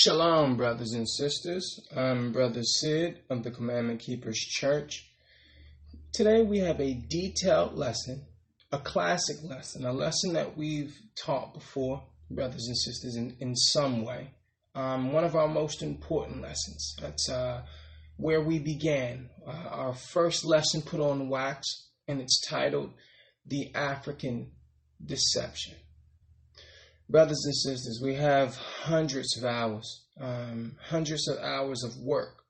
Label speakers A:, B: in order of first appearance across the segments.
A: Shalom, brothers and sisters. I'm Brother Sid of the Commandment Keepers Church. Today we have a detailed lesson, a classic lesson, a lesson that we've taught before, brothers and sisters, in, in some way. Um, one of our most important lessons. That's uh, where we began. Uh, our first lesson put on wax, and it's titled The African Deception brothers and sisters, we have hundreds of hours, um, hundreds of hours of work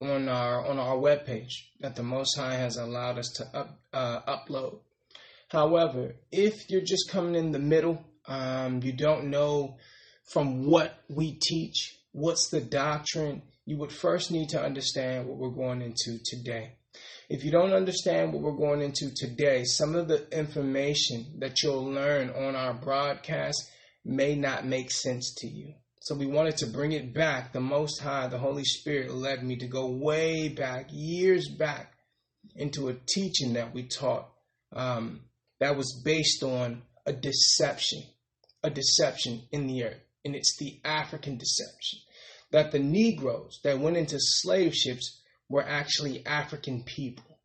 A: on our on our webpage that the Most High has allowed us to up, uh, upload. However, if you're just coming in the middle, um, you don't know from what we teach, what's the doctrine, you would first need to understand what we're going into today. If you don't understand what we're going into today, some of the information that you'll learn on our broadcast may not make sense to you. So we wanted to bring it back. The Most High, the Holy Spirit led me to go way back, years back, into a teaching that we taught um, that was based on a deception, a deception in the earth. And it's the African deception that the Negroes that went into slave ships were actually African people.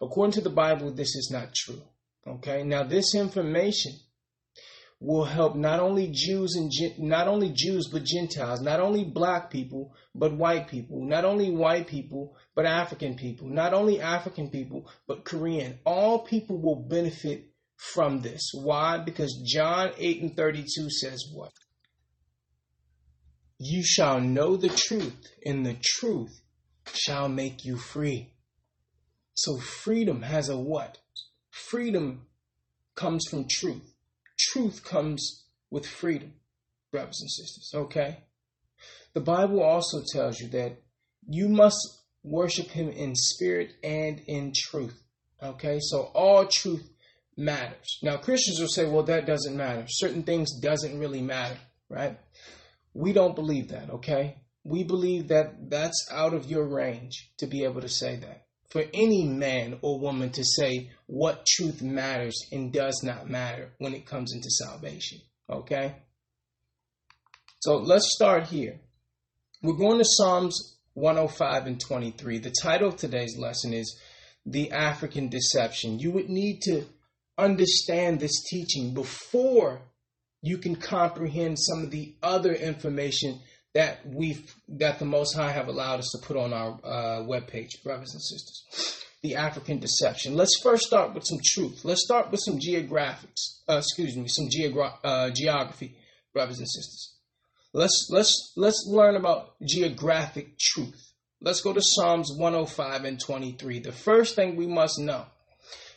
A: According to the Bible, this is not true. Okay, now this information will help not only Jews and not only Jews but Gentiles, not only black people but white people, not only white people but African people, not only African people but Korean. All people will benefit from this. Why? Because John 8 and 32 says what? You shall know the truth, and the truth shall make you free. So freedom has a what? Freedom comes from truth truth comes with freedom, brothers and sisters, okay? The Bible also tells you that you must worship Him in spirit and in truth, okay? So all truth matters. Now, Christians will say, well, that doesn't matter. Certain things doesn't really matter, right? We don't believe that, okay? We believe that that's out of your range to be able to say that for any man or woman to say what truth matters and does not matter when it comes into salvation. Okay? So let's start here. We're going to Psalms 105 and 23. The title of today's lesson is The African Deception. You would need to understand this teaching before you can comprehend some of the other information that we've that the Most High have allowed us to put on our uh, webpage, brothers and sisters. The African deception. Let's first start with some truth. Let's start with some geographics. Uh, excuse me, some geogra- uh, geography, brothers and sisters. Let's let's let's learn about geographic truth. Let's go to Psalms 105 and 23. The first thing we must know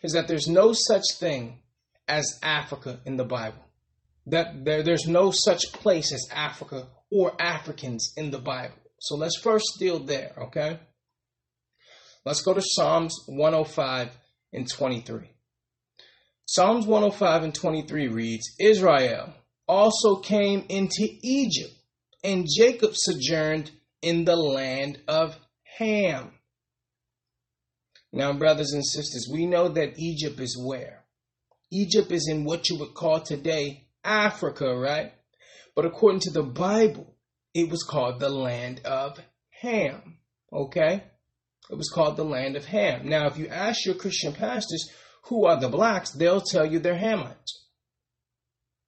A: is that there's no such thing as Africa in the Bible. That there, there's no such place as Africa or Africans in the Bible. So let's first deal there, okay? Let's go to Psalms 105 and 23. Psalms 105 and 23 reads Israel also came into Egypt, and Jacob sojourned in the land of Ham. Now, brothers and sisters, we know that Egypt is where? Egypt is in what you would call today Africa, right? But according to the Bible, it was called the land of Ham. Okay? It was called the land of Ham. Now, if you ask your Christian pastors who are the blacks, they'll tell you they're Hamites.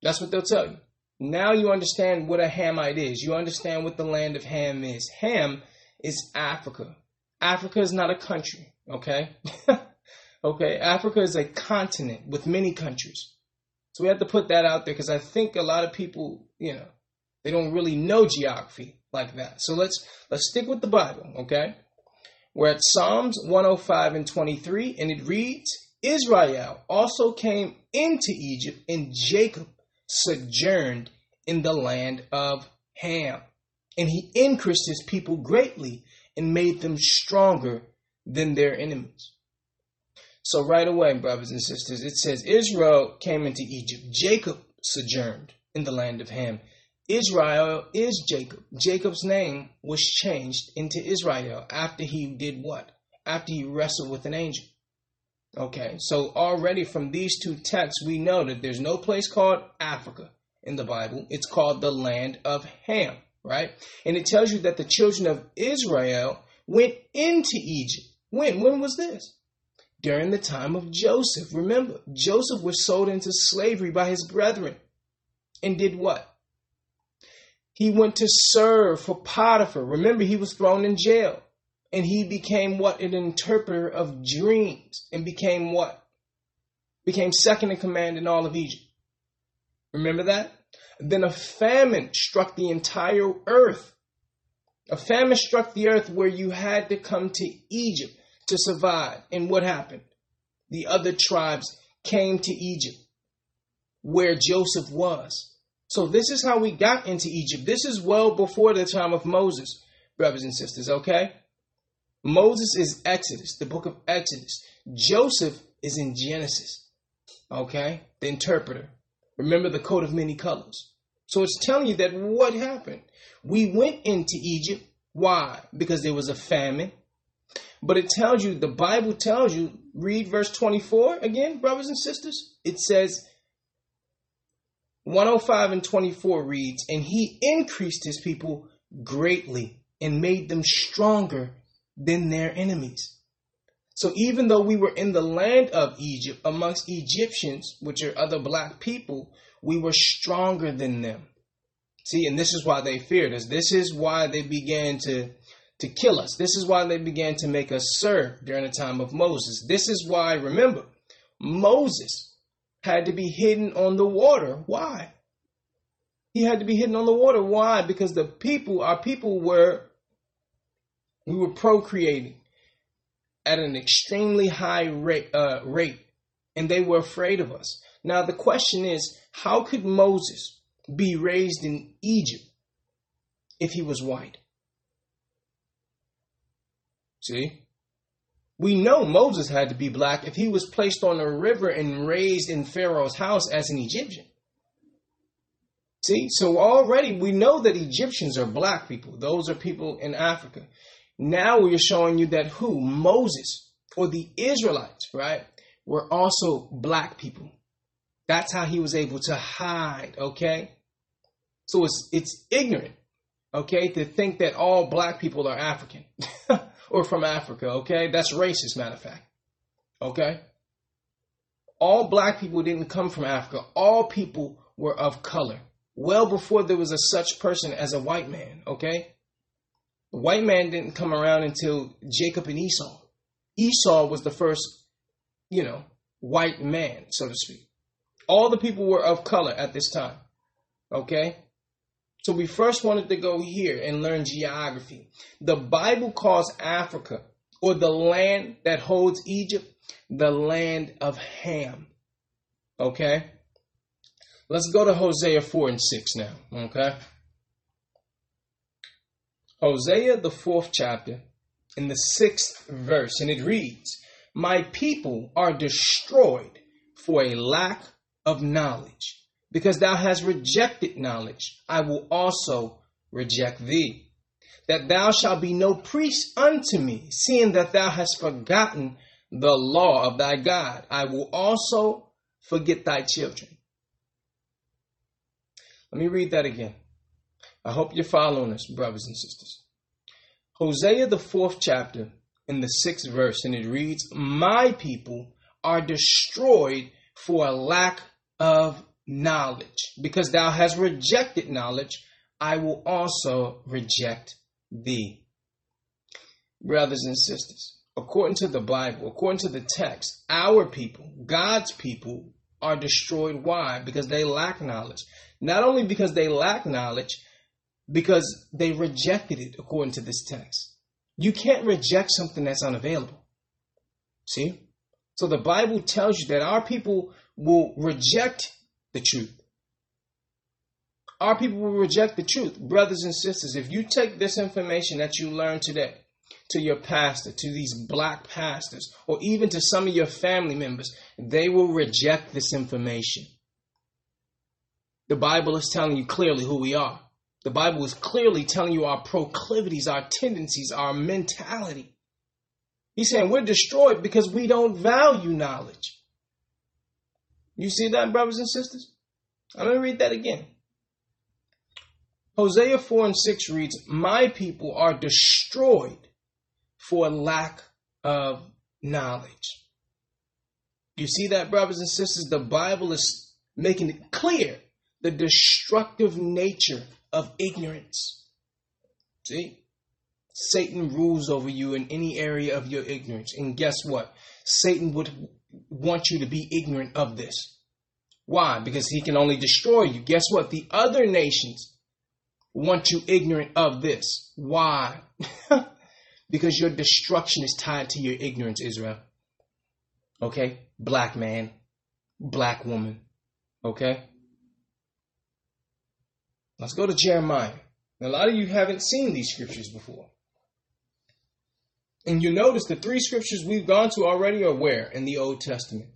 A: That's what they'll tell you. Now you understand what a Hamite is. You understand what the land of Ham is. Ham is Africa. Africa is not a country, okay? okay, Africa is a continent with many countries. So we have to put that out there because I think a lot of people, you know, they don't really know geography like that. So let's let's stick with the Bible, okay? We're at Psalms 105 and 23, and it reads, Israel also came into Egypt, and Jacob sojourned in the land of Ham. And he increased his people greatly and made them stronger than their enemies. So, right away, brothers and sisters, it says Israel came into Egypt. Jacob sojourned in the land of Ham. Israel is Jacob. Jacob's name was changed into Israel after he did what? After he wrestled with an angel. Okay, so already from these two texts, we know that there's no place called Africa in the Bible. It's called the land of Ham, right? And it tells you that the children of Israel went into Egypt. When? When was this? During the time of Joseph. Remember, Joseph was sold into slavery by his brethren and did what? He went to serve for Potiphar. Remember, he was thrown in jail. And he became what? An interpreter of dreams. And became what? Became second in command in all of Egypt. Remember that? Then a famine struck the entire earth. A famine struck the earth where you had to come to Egypt to survive. And what happened? The other tribes came to Egypt, where Joseph was. So this is how we got into Egypt. This is well before the time of Moses, brothers and sisters, okay? Moses is Exodus, the book of Exodus. Joseph is in Genesis, okay? The interpreter. Remember the coat of many colors. So it's telling you that what happened? We went into Egypt. Why? Because there was a famine. But it tells you, the Bible tells you, read verse 24 again, brothers and sisters. It says, 105 and 24 reads, And he increased his people greatly and made them stronger than their enemies. So even though we were in the land of Egypt amongst Egyptians, which are other black people, we were stronger than them. See, and this is why they feared us. This is why they began to, to kill us. This is why they began to make us serve during the time of Moses. This is why, remember, Moses had to be hidden on the water. Why? He had to be hidden on the water. Why? Because the people, our people were, we were procreating at an extremely high rate, uh, rate, and they were afraid of us. Now, the question is how could Moses be raised in Egypt if he was white? See? We know Moses had to be black if he was placed on a river and raised in Pharaoh's house as an Egyptian. See, so already we know that Egyptians are black people. Those are people in Africa. Now we are showing you that who? Moses or the Israelites, right? Were also black people. That's how he was able to hide, okay? So it's it's ignorant, okay, to think that all black people are African or from Africa, okay? That's racist, matter of fact. Okay? All black people didn't come from Africa. All people were of color. Well before there was a such person as a white man, okay? The white man didn't come around until Jacob and Esau. Esau was the first, you know, white man, so to speak. All the people were of color at this time. Okay? So we first wanted to go here and learn geography. The Bible calls Africa, or the land that holds Egypt, the land of Ham. Okay? Let's go to Hosea 4 and 6 now. Okay? Hosea, the fourth chapter, in the sixth verse, and it reads, My people are destroyed for a lack of knowledge. Because thou hast rejected knowledge, I will also reject thee. That thou shalt be no priest unto me, seeing that thou hast forgotten the law of thy God. I will also forget thy children. Let me read that again. I hope you're following us, brothers and sisters. Hosea, the fourth chapter, in the sixth verse, and it reads, My people are destroyed for a lack of knowledge. Because thou hast rejected knowledge, I will also reject thee. Brothers and sisters, according to the Bible, according to the text, our people, God's people, are destroyed. Why? Because they lack knowledge. Not only because they lack knowledge, because they rejected it according to this text. You can't reject something that's unavailable. See? So the Bible tells you that our people will reject the truth. Our people will reject the truth. Brothers and sisters, if you take this information that you learned today to your pastor, to these black pastors, or even to some of your family members, they will reject this information. The Bible is telling you clearly who we are. The Bible is clearly telling you our proclivities, our tendencies, our mentality. He's saying we're destroyed because we don't value knowledge. You see that, brothers and sisters? I'm going to read that again. Hosea 4 and 6 reads, My people are destroyed for lack of knowledge. You see that, brothers and sisters? The Bible is making it clear the destructive nature of ignorance. See? Satan rules over you in any area of your ignorance. And guess what? Satan would want you to be ignorant of this. Why? Because he can only destroy you. Guess what? The other nations want you ignorant of this. Why? because your destruction is tied to your ignorance, Israel. Okay? Black man, black woman. Okay? Let's go to Jeremiah. a lot of you haven't seen these scriptures before. And you notice the three scriptures we've gone to already are where? In the Old Testament.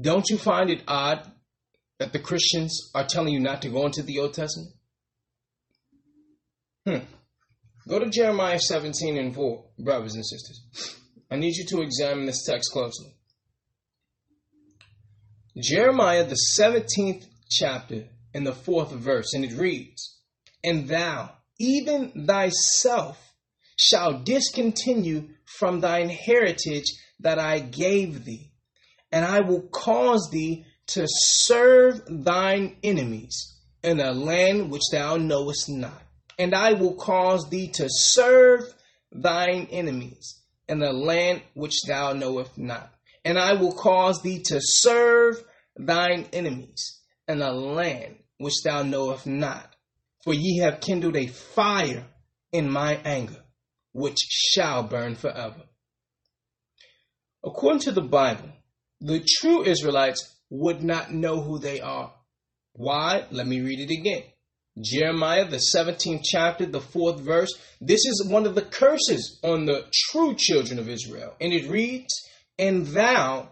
A: Don't you find it odd that the Christians are telling you not to go into the Old Testament? Hmm. Go to Jeremiah 17 and 4, brothers and sisters. I need you to examine this text closely. Jeremiah, the 17th chapter, in the fourth verse, and it reads, And thou, even thyself, shall discontinue from thine heritage that I gave thee, and I will cause thee to serve thine enemies in a land which thou knowest not. And I will cause thee to serve thine enemies in a land which thou knowest not. And I will cause thee to serve thine enemies in a land which thou knowest not. For ye have kindled a fire in my anger, which shall burn forever. According to the Bible, the true Israelites would not know who they are. Why? Let me read it again. Jeremiah, the 17th chapter, the fourth verse. This is one of the curses on the true children of Israel. And it reads, And thou,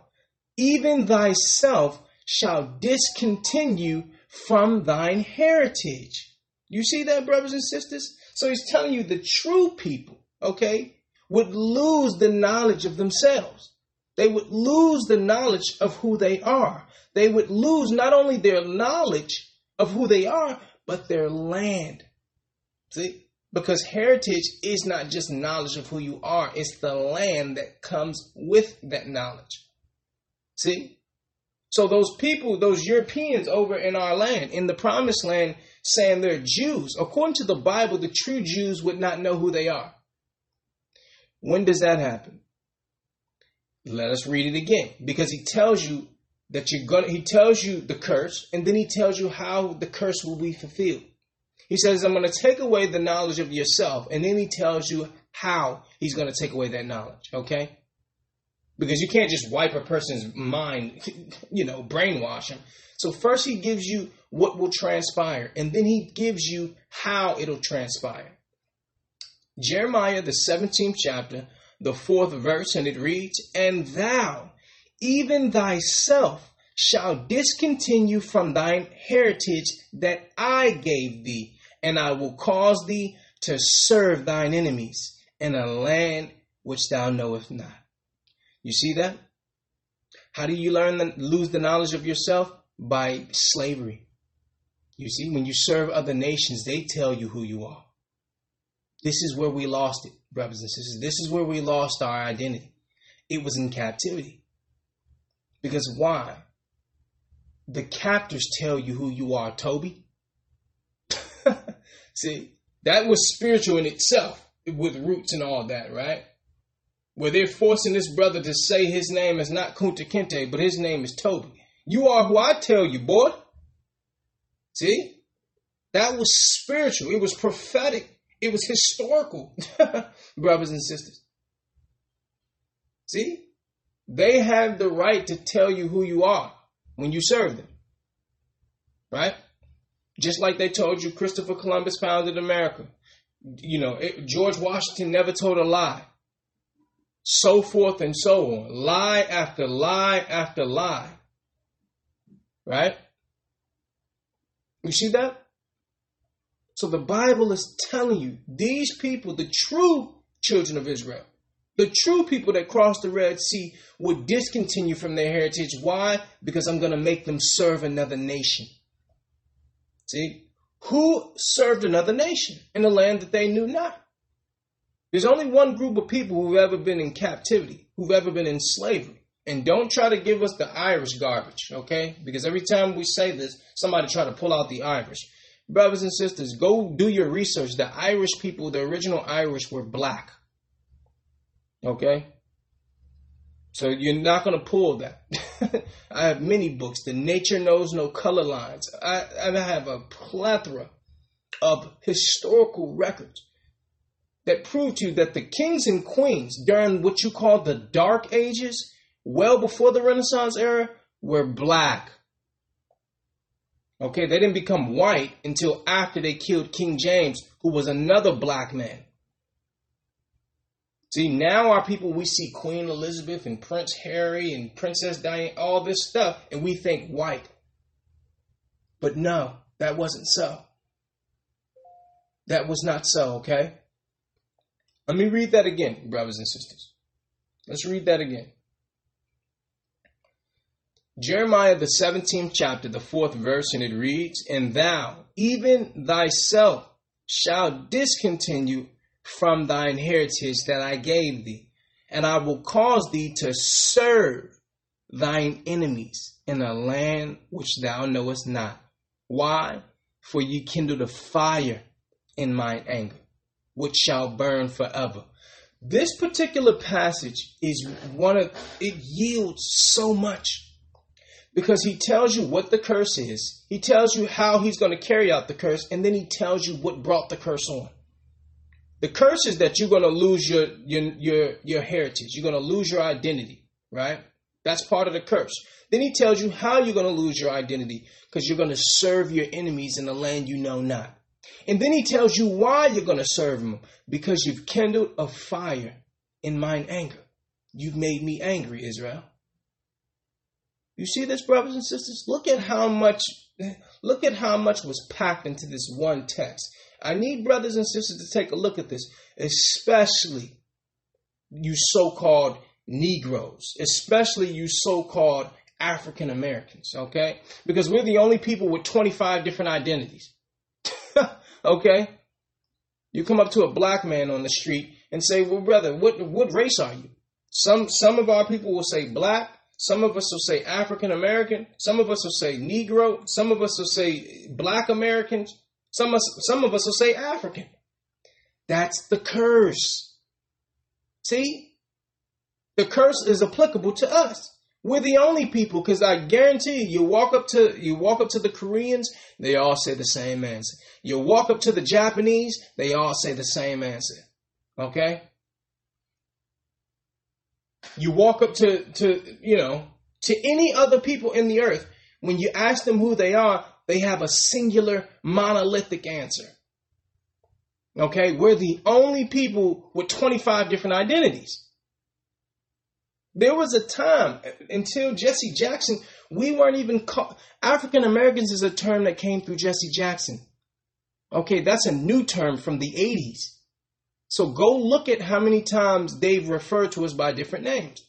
A: even thyself, shall discontinue from thine heritage. You see that, brothers and sisters? So he's telling you the true people, okay, would lose the knowledge of themselves. They would lose the knowledge of who they are. They would lose not only their knowledge of who they are, but their land. See? Because heritage is not just knowledge of who you are, it's the land that comes with that knowledge. See? So those people, those Europeans over in our land, in the promised land, saying they're Jews, according to the Bible, the true Jews would not know who they are. When does that happen? Let us read it again. Because he tells you that you're gonna he tells you the curse, and then he tells you how the curse will be fulfilled. He says, I'm gonna take away the knowledge of yourself, and then he tells you how he's gonna take away that knowledge, okay? because you can't just wipe a person's mind, you know, brainwash them. So first he gives you what will transpire, and then he gives you how it'll transpire. Jeremiah, the 17th chapter, the fourth verse, and it reads, And thou, even thyself, shall discontinue from thine heritage that I gave thee, and I will cause thee to serve thine enemies in a land which thou knowest not. You see that? How do you learn the, lose the knowledge of yourself? By slavery. You see, when you serve other nations, they tell you who you are. This is where we lost it, brothers and sisters. This is where we lost our identity. It was in captivity. Because why? The captors tell you who you are, Toby. See, that was spiritual in itself, with roots and all that, right? where they're forcing this brother to say his name is not Kunta Kinte, but his name is Toby. You are who I tell you, boy. See? That was spiritual. It was prophetic. It was historical, brothers and sisters. See? They have the right to tell you who you are when you serve them. Right? Just like they told you Christopher Columbus founded America. You know, it, George Washington never told a lie so forth and so on. Lie after lie after lie. Right? You see that? So the Bible is telling you these people, the true children of Israel, the true people that crossed the Red Sea would discontinue from their heritage. Why? Because I'm going to make them serve another nation. See? who served another nation in a land that they knew not. There's only one group of people who've ever been in captivity, who've ever been in slavery. And don't try to give us the Irish garbage, okay? Because every time we say this, somebody try to pull out the Irish. Brothers and sisters, go do your research. The Irish people, the original Irish, were black. Okay? So you're not going to pull that. I have many books. The Nature Knows No Color Lines. I, I have a plethora of historical records that prove to you that the kings and queens during what you call the Dark Ages, well before the Renaissance era, were black. Okay, they didn't become white until after they killed King James, who was another black man. See, now our people, we see Queen Elizabeth and Prince Harry and Princess Diana, all this stuff, and we think white. But no, that wasn't so. That was not so, okay? Let me read that again, brothers and sisters. Let's read that again. Jeremiah, the 17th chapter, the fourth verse, and it reads, And thou, even thyself, shall discontinue from thine heritage that I gave thee, and I will cause thee to serve thine enemies in a land which thou knowest not. Why? For ye kindled a fire in mine anger, which shall burn forever. This particular passage is one of it yields so much because he tells you what the curse is. He tells you how he's going to carry out the curse, and then he tells you what brought the curse on. The curse is that you're going to lose your your your, your heritage. You're going to lose your identity, right? That's part of the curse. Then he tells you how you're going to lose your identity because you're going to serve your enemies in a land you know not. And then he tells you why you're going to serve them because you've kindled a fire in mine anger. You've made me angry, Israel. You see this, brothers and sisters? Look at how much look at how much was packed into this one text. I need brothers and sisters to take a look at this, especially you so-called Negroes, especially you so-called African Americans, okay? Because we're the only people with 25 different identities. okay? You come up to a black man on the street and say, "Well, brother, what what race are you?" Some some of our people will say black, some of us will say African American. Some of us will say Negro. Some of us will say Black Americans. Some of, some of us will say African. That's the curse. See? The curse is applicable to us. We're the only people, because I guarantee you, you walk up to you walk up to the Koreans, they all say the same answer. You walk up to the Japanese, they all say the same answer. Okay? You walk up to, to, you know, to any other people in the earth, when you ask them who they are, they have a singular monolithic answer. Okay, we're the only people with 25 different identities. There was a time until Jesse Jackson, we weren't even called African Americans is a term that came through Jesse Jackson. Okay, that's a new term from the 80s. So go look at how many times they've referred to us by different names.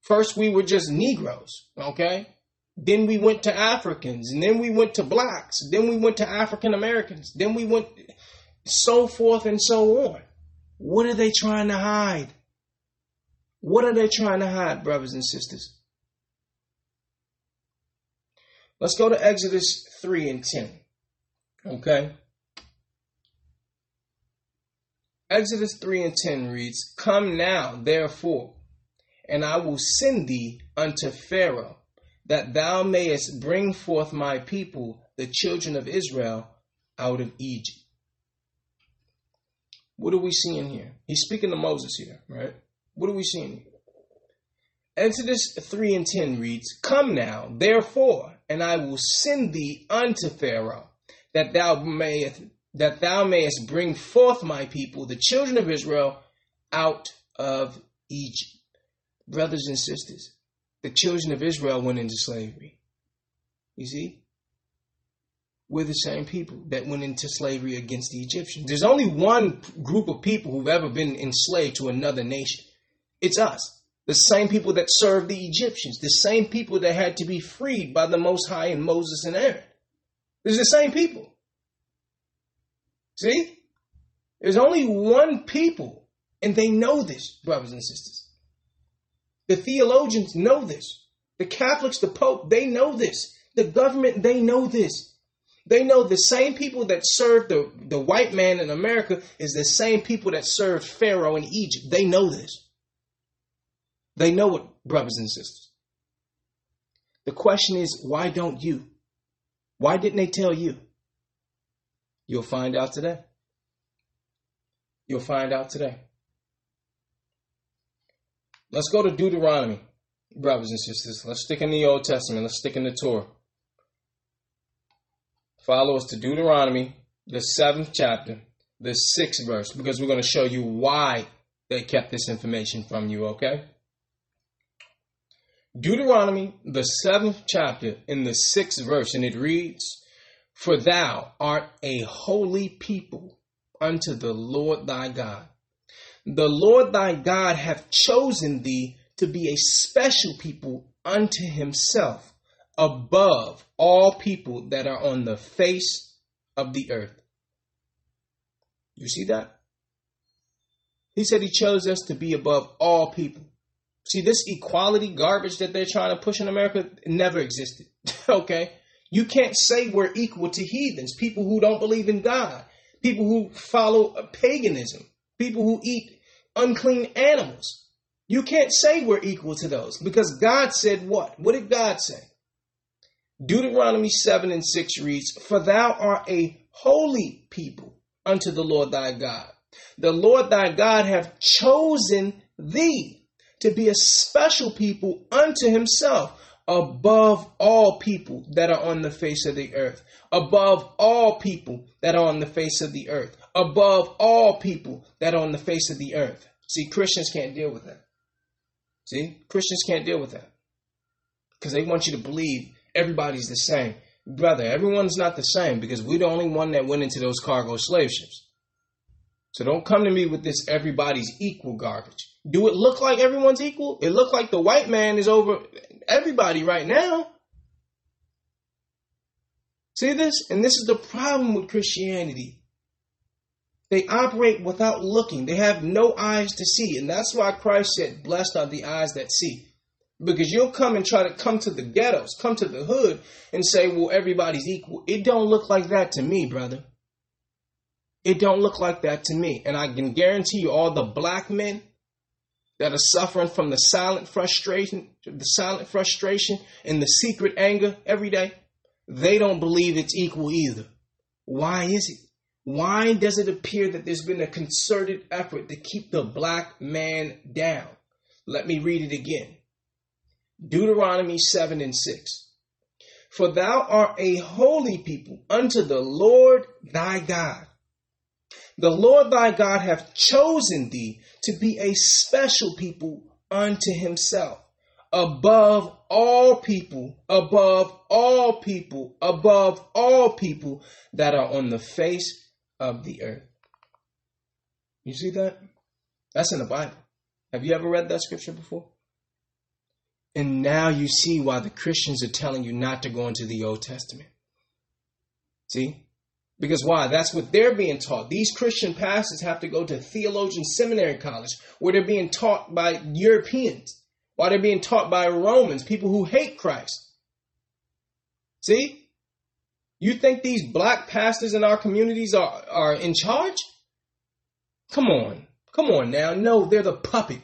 A: First, we were just Negroes, okay? Then we went to Africans, and then we went to blacks, then we went to African Americans, then we went so forth and so on. What are they trying to hide? What are they trying to hide, brothers and sisters? Let's go to Exodus 3 and 10. Okay? Exodus 3 and 10 reads, Come now, therefore, and I will send thee unto Pharaoh, that thou mayest bring forth my people, the children of Israel, out of Egypt. What are we seeing here? He's speaking to Moses here, right? What are we seeing? Exodus 3 and 10 reads, Come now, therefore, and I will send thee unto Pharaoh, that thou mayest that thou mayest bring forth my people, the children of Israel, out of Egypt. Brothers and sisters, the children of Israel went into slavery. You see? We're the same people that went into slavery against the Egyptians. There's only one group of people who've ever been enslaved to another nation. It's us. The same people that served the Egyptians, the same people that had to be freed by the Most High and Moses and Aaron. It's the same people. See? There's only one people, and they know this, brothers and sisters. The theologians know this. The Catholics, the Pope, they know this. The government, they know this. They know the same people that served the, the white man in America is the same people that served Pharaoh in Egypt. They know this. They know it, brothers and sisters. The question is, why don't you? Why didn't they tell you? You'll find out today. You'll find out today. Let's go to Deuteronomy, brothers and sisters. Let's stick in the Old Testament. Let's stick in the Torah. Follow us to Deuteronomy, the seventh chapter, the sixth verse, because we're going to show you why they kept this information from you, okay? Deuteronomy, the seventh chapter, in the sixth verse, and it reads, For thou art a holy people unto the Lord thy God. The Lord thy God hath chosen thee to be a special people unto himself above all people that are on the face of the earth. You see that? He said he chose us to be above all people. See, this equality garbage that they're trying to push in America never existed. okay? You can't say we're equal to heathens, people who don't believe in God people who follow paganism, people who eat unclean animals. You can't say we're equal to those because God said what? What did God say? Deuteronomy 7 and 6 reads, For thou art a holy people unto the Lord thy God. The Lord thy God hath chosen thee to be a special people unto himself above all people that are on the face of the earth, above all people that are on the face of the earth, above all people that are on the face of the earth. See, Christians can't deal with that. See, Christians can't deal with that because they want you to believe everybody's the same. Brother, everyone's not the same because we're the only one that went into those cargo slave ships. So don't come to me with this everybody's equal garbage. Do it look like everyone's equal? It look like the white man is over everybody right now. See this? And this is the problem with Christianity. They operate without looking. They have no eyes to see. And that's why Christ said, Blessed are the eyes that see. Because you'll come and try to come to the ghettos, come to the hood, and say, Well, everybody's equal. It don't look like that to me, brother. It don't look like that to me. And I can guarantee you all the black men that are suffering from the silent frustration, the silent frustration and the secret anger every day, they don't believe it's equal either. Why is it? Why does it appear that there's been a concerted effort to keep the black man down? Let me read it again. Deuteronomy 7 and 6. For thou art a holy people unto the Lord thy God. The Lord thy God hath chosen thee to be a special people unto himself, above all people, above all people, above all people that are on the face of the earth. You see that? That's in the Bible. Have you ever read that scripture before? And now you see why the Christians are telling you not to go into the Old Testament. See? Because why? That's what they're being taught. These Christian pastors have to go to theologian seminary college where they're being taught by Europeans, while they're being taught by Romans, people who hate Christ. See? You think these black pastors in our communities are, are in charge? Come on. Come on now. No, they're the puppet.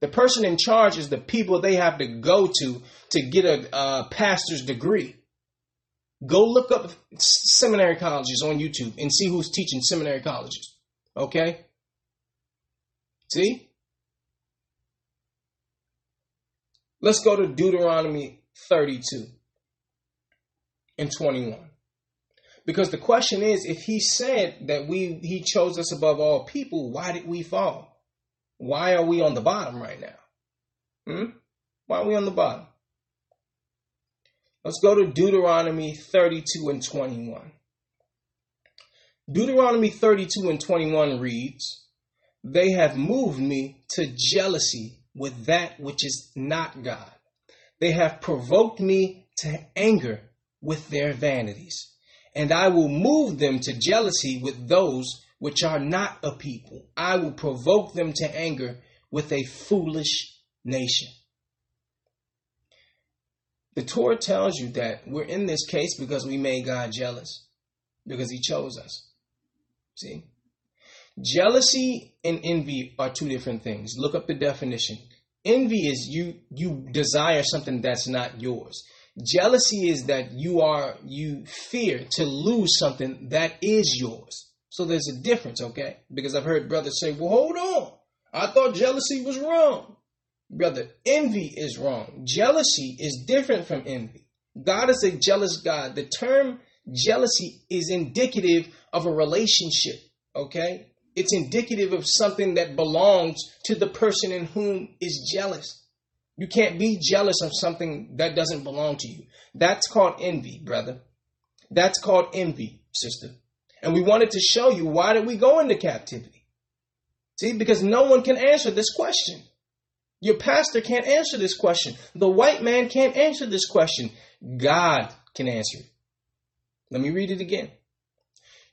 A: The person in charge is the people they have to go to to get a, a pastor's degree. Go look up seminary colleges on YouTube and see who's teaching seminary colleges. Okay? See? Let's go to Deuteronomy 32 and 21. Because the question is, if he said that we he chose us above all people, why did we fall? Why are we on the bottom right now? Hmm? Why are we on the bottom? Let's go to Deuteronomy 32 and 21. Deuteronomy 32 and 21 reads, They have moved me to jealousy with that which is not God. They have provoked me to anger with their vanities. And I will move them to jealousy with those which are not a people. I will provoke them to anger with a foolish nation. The Torah tells you that we're in this case because we made God jealous, because he chose us. See? Jealousy and envy are two different things. Look up the definition. Envy is you you desire something that's not yours. Jealousy is that you are you fear to lose something that is yours. So there's a difference, okay? Because I've heard brothers say, "Well, hold on. I thought jealousy was wrong." Brother, envy is wrong. Jealousy is different from envy. God is a jealous God. The term jealousy is indicative of a relationship, okay? It's indicative of something that belongs to the person in whom is jealous. You can't be jealous of something that doesn't belong to you. That's called envy, brother. That's called envy, sister. And we wanted to show you why did we go into captivity? See, because no one can answer this question. Your pastor can't answer this question. The white man can't answer this question. God can answer it. Let me read it again.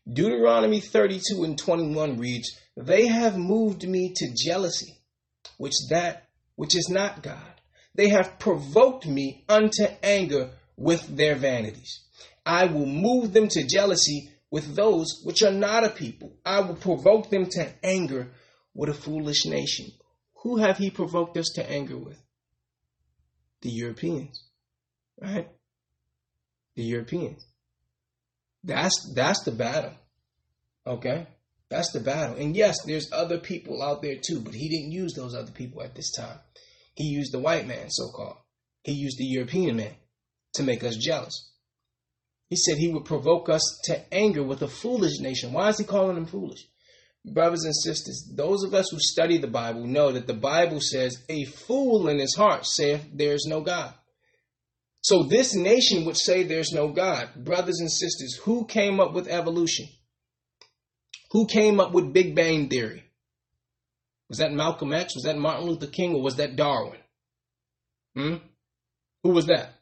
A: Deuteronomy 32 and 21 reads, They have moved me to jealousy, which that which is not God. They have provoked me unto anger with their vanities. I will move them to jealousy with those which are not a people. I will provoke them to anger with a foolish nation. Who have he provoked us to anger with? The Europeans, right? The Europeans. That's that's the battle. Okay? That's the battle. And yes, there's other people out there too, but he didn't use those other people at this time. He used the white man, so called. He used the European man to make us jealous. He said he would provoke us to anger with a foolish nation. Why is he calling them foolish? Brothers and sisters, those of us who study the Bible know that the Bible says, A fool in his heart saith, There is no God. So this nation would say there's no God. Brothers and sisters, who came up with evolution? Who came up with Big Bang Theory? Was that Malcolm X? Was that Martin Luther King? Or was that Darwin? Hmm? Who was that?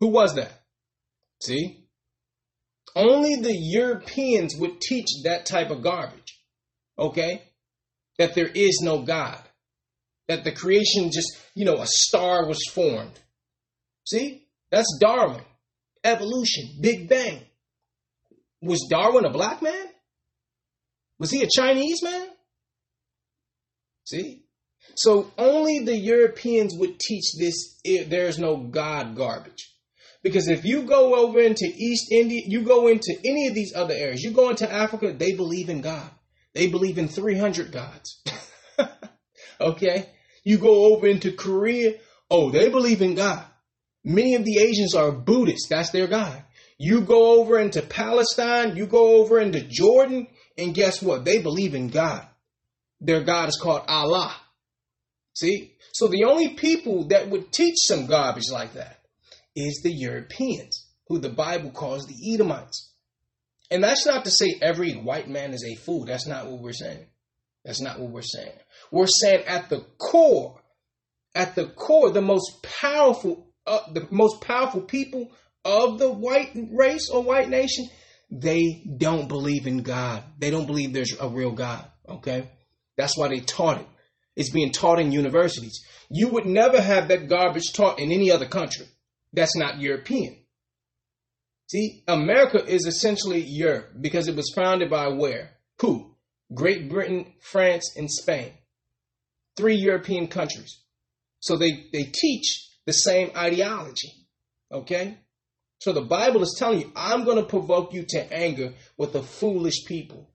A: Who was that? See? Only the Europeans would teach that type of garbage. Okay? That there is no God. That the creation just, you know, a star was formed. See? That's Darwin. Evolution. Big Bang. Was Darwin a black man? Was he a Chinese man? See? So only the Europeans would teach this there's no God garbage. Because if you go over into East India, you go into any of these other areas, you go into Africa, they believe in God. They believe in 300 gods. okay? You go over into Korea, oh, they believe in God. Many of the Asians are Buddhists, that's their God. You go over into Palestine, you go over into Jordan, and guess what? They believe in God. Their God is called Allah. See? So the only people that would teach some garbage like that is the Europeans, who the Bible calls the Edomites. And that's not to say every white man is a fool. That's not what we're saying. That's not what we're saying. We're saying at the core, at the core, the most powerful, uh, the most powerful people of the white race or white nation they don't believe in God. They don't believe there's a real God. Okay? That's why they taught it. It's being taught in universities. You would never have that garbage taught in any other country that's not European. See, America is essentially Europe because it was founded by where? Who? Great Britain, France, and Spain. Three European countries. So they, they teach the same ideology. Okay? So the Bible is telling you, I'm going to provoke you to anger with a foolish people.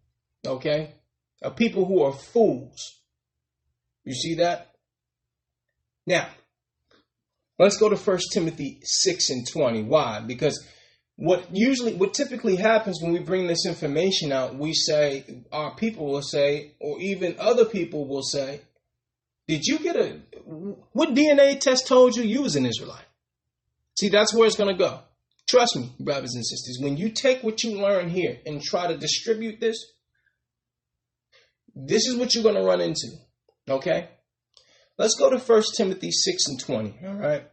A: Okay? A people who are fools. You see that? Now, let's go to 1 Timothy 6 and 20. Why? Because what usually, what typically happens when we bring this information out, we say, our people will say, or even other people will say, Did you get a, what DNA test told you you was an Israelite? See, that's where it's going to go. Trust me, brothers and sisters, when you take what you learn here and try to distribute this, this is what you're going to run into. Okay? Let's go to 1 Timothy 6 and 20. All right?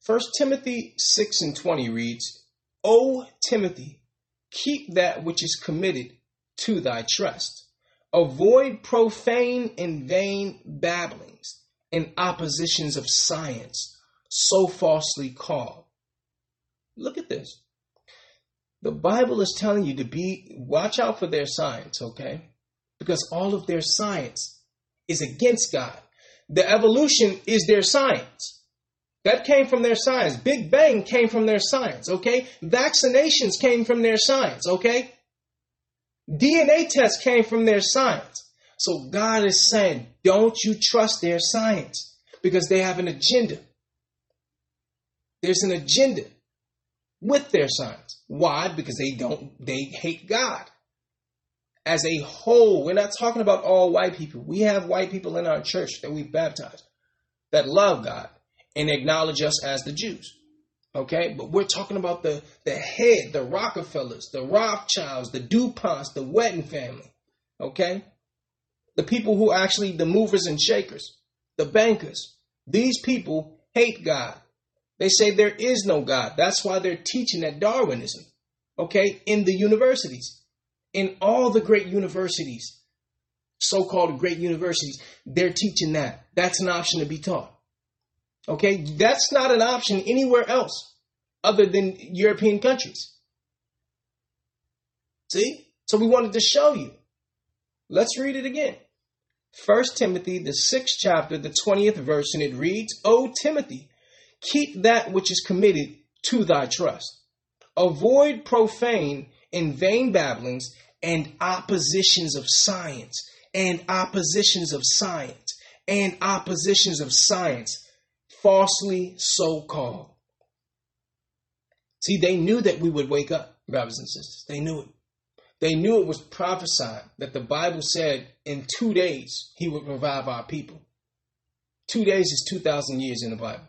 A: First Timothy 6 and 20 reads, O Timothy, keep that which is committed to thy trust. Avoid profane and vain babblings and oppositions of science, so falsely called. Look at this. The Bible is telling you to be, watch out for their science, okay? Because all of their science is against God. The evolution is their science. That came from their science. Big Bang came from their science, okay? Vaccinations came from their science, okay? DNA tests came from their science. So God is saying, don't you trust their science because they have an agenda. There's an agenda with their science. Why? Because they don't, they hate God. As a whole, we're not talking about all white people. We have white people in our church that we baptize that love God and acknowledge us as the Jews. Okay, but we're talking about the, the head, the Rockefellers, the Rothschilds, the DuPonts, the Wetton family. Okay, the people who actually, the movers and shakers, the bankers. These people hate God. They say there is no God. That's why they're teaching that Darwinism. Okay, in the universities, in all the great universities, so called great universities, they're teaching that. That's an option to be taught. Okay, that's not an option anywhere else other than European countries. See? So we wanted to show you. Let's read it again. First Timothy, the sixth chapter, the 20th verse, and it reads, O Timothy, keep that which is committed to thy trust. Avoid profane and vain babblings and oppositions of science, and oppositions of science, and oppositions of science falsely so called. See, they knew that we would wake up, brothers and sisters. They knew it. They knew it was prophesied that the Bible said in two days he would revive our people. Two days is 2,000 years in the Bible.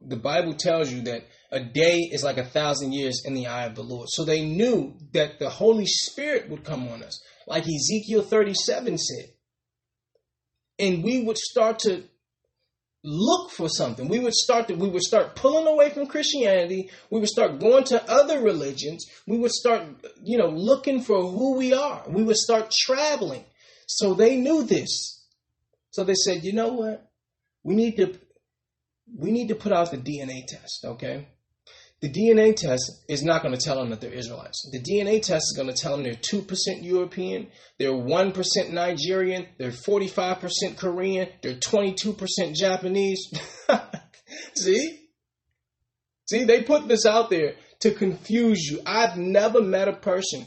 A: The Bible tells you that a day is like a thousand years in the eye of the Lord. So they knew that the Holy Spirit would come on us, like Ezekiel 37 said. And we would start to look for something. We would start to, we would start pulling away from Christianity. We would start going to other religions. We would start, you know, looking for who we are. We would start traveling. So they knew this. So they said, you know what? We need to we need to put out the DNA test, okay? The DNA test is not going to tell them that they're Israelites. The DNA test is going to tell them they're 2% European, they're 1% Nigerian, they're 45% Korean, they're 22% Japanese. See? See, they put this out there to confuse you. I've never met a person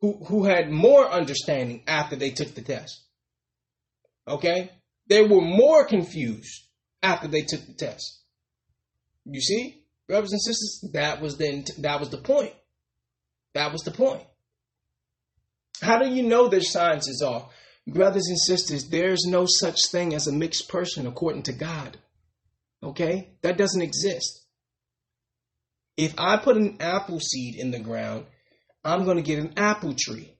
A: who, who had more understanding after they took the test. Okay? They were more confused after they took the test. You see? Brothers and sisters, that was the that was the point. That was the point. How do you know their science is off? Brothers and sisters, there's no such thing as a mixed person according to God. Okay? That doesn't exist. If I put an apple seed in the ground, I'm going to get an apple tree.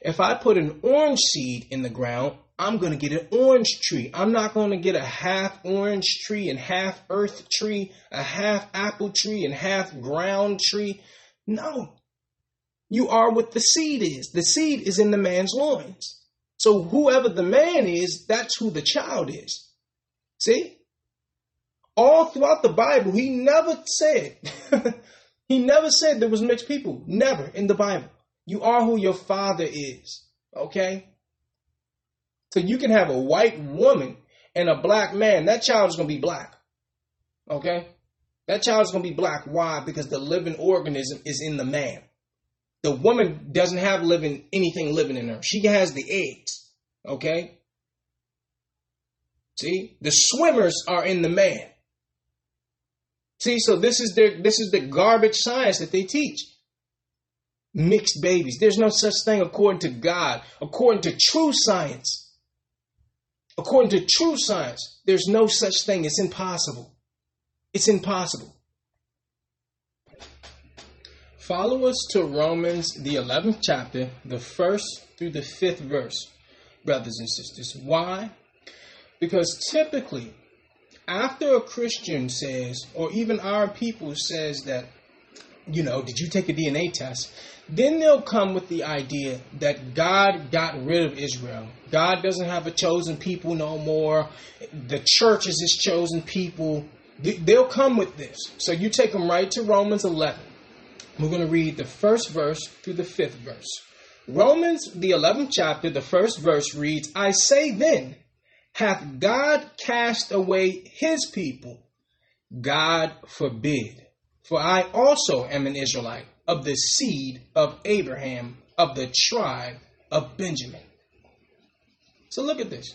A: If I put an orange seed in the ground, I'm going to get an orange tree. I'm not going to get a half orange tree and half earth tree, a half apple tree and half ground tree. No. You are what the seed is. The seed is in the man's loins. So whoever the man is, that's who the child is. See? All throughout the Bible, he never said, he never said there was mixed people. Never in the Bible. You are who your father is. Okay? So you can have a white woman and a black man. That child is going to be black. Okay? That child is going to be black. Why? Because the living organism is in the man. The woman doesn't have living anything living in her. She has the eggs. Okay? See? The swimmers are in the man. See, so this is their this is the garbage science that they teach. Mixed babies. There's no such thing according to God, according to true science. According to true science, there's no such thing. It's impossible. It's impossible. Follow us to Romans, the 11th chapter, the first through the fifth verse, brothers and sisters. Why? Because typically, after a Christian says, or even our people says that, you know, did you take a DNA test? Then they'll come with the idea that God got rid of Israel. God doesn't have a chosen people no more. The church is his chosen people. They'll come with this. So you take them right to Romans 11. We're going to read the first verse through the fifth verse. Romans, the 11th chapter, the first verse reads, I say then, hath God cast away his people? God forbid. For I also am an Israelite of the seed of Abraham, of the tribe of Benjamin. So look at this.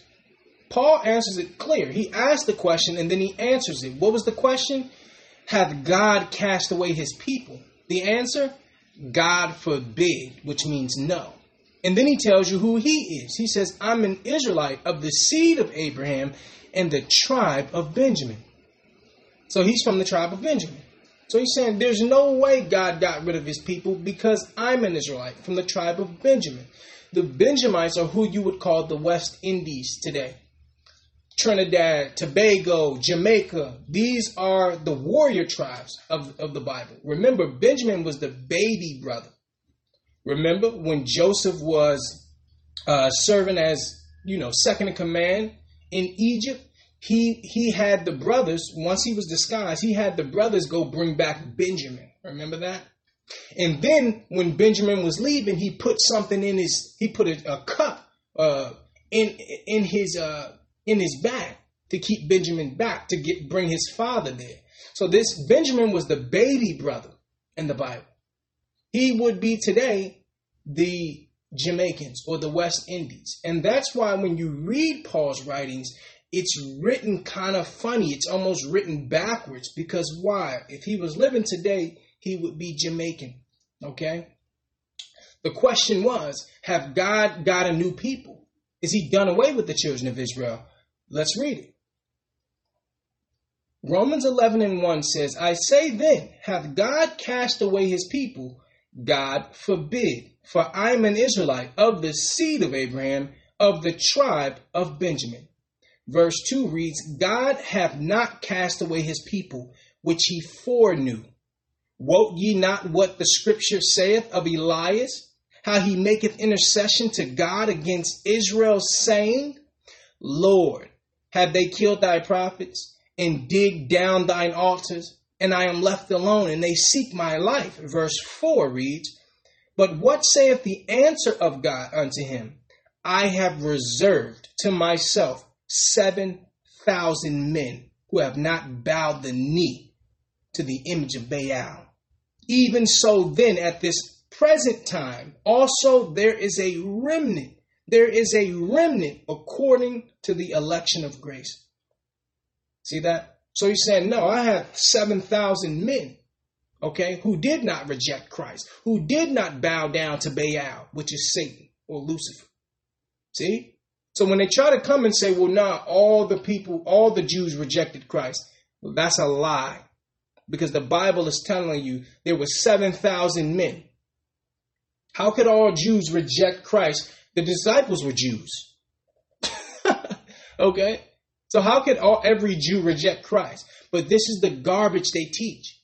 A: Paul answers it clear. He asks the question and then he answers it. What was the question? Hath God cast away his people? The answer? God forbid, which means no. And then he tells you who he is. He says, I'm an Israelite of the seed of Abraham and the tribe of Benjamin. So he's from the tribe of Benjamin. So he's saying there's no way God got rid of his people because I'm an Israelite from the tribe of Benjamin. The Benjamites are who you would call the West Indies today. Trinidad, Tobago, Jamaica. These are the warrior tribes of, of the Bible. Remember, Benjamin was the baby brother. Remember when Joseph was uh, serving as, you know, second in command in Egypt? he he had the brothers once he was disguised he had the brothers go bring back benjamin remember that and then when benjamin was leaving he put something in his he put a, a cup uh in in his uh in his bag to keep benjamin back to get bring his father there so this benjamin was the baby brother in the bible he would be today the Jamaicans or the West Indies. And that's why when you read Paul's writings, it's written kind of funny. It's almost written backwards because why? If he was living today, he would be Jamaican. Okay? The question was Have God got a new people? Is he done away with the children of Israel? Let's read it. Romans 11 and 1 says, I say then, hath God cast away his people? God forbid. For I am an Israelite of the seed of Abraham, of the tribe of Benjamin. Verse 2 reads, God hath not cast away his people, which he foreknew. Wot ye not what the scripture saith of Elias, how he maketh intercession to God against Israel, saying, Lord, have they killed thy prophets and dig down thine altars, and I am left alone, and they seek my life? Verse 4 reads, But what saith the answer of God unto him? I have reserved to myself 7,000 men who have not bowed the knee to the image of Baal. Even so, then, at this present time, also there is a remnant. There is a remnant according to the election of grace. See that? So he's saying, No, I have 7,000 men, okay, who did not reject Christ, who did not bow down to Baal, which is Satan or Lucifer. See? So when they try to come and say, well, nah, all the people, all the Jews rejected Christ, well, that's a lie. Because the Bible is telling you there were 7,000 men. How could all Jews reject Christ? The disciples were Jews. okay? So how could all every Jew reject Christ? But this is the garbage they teach.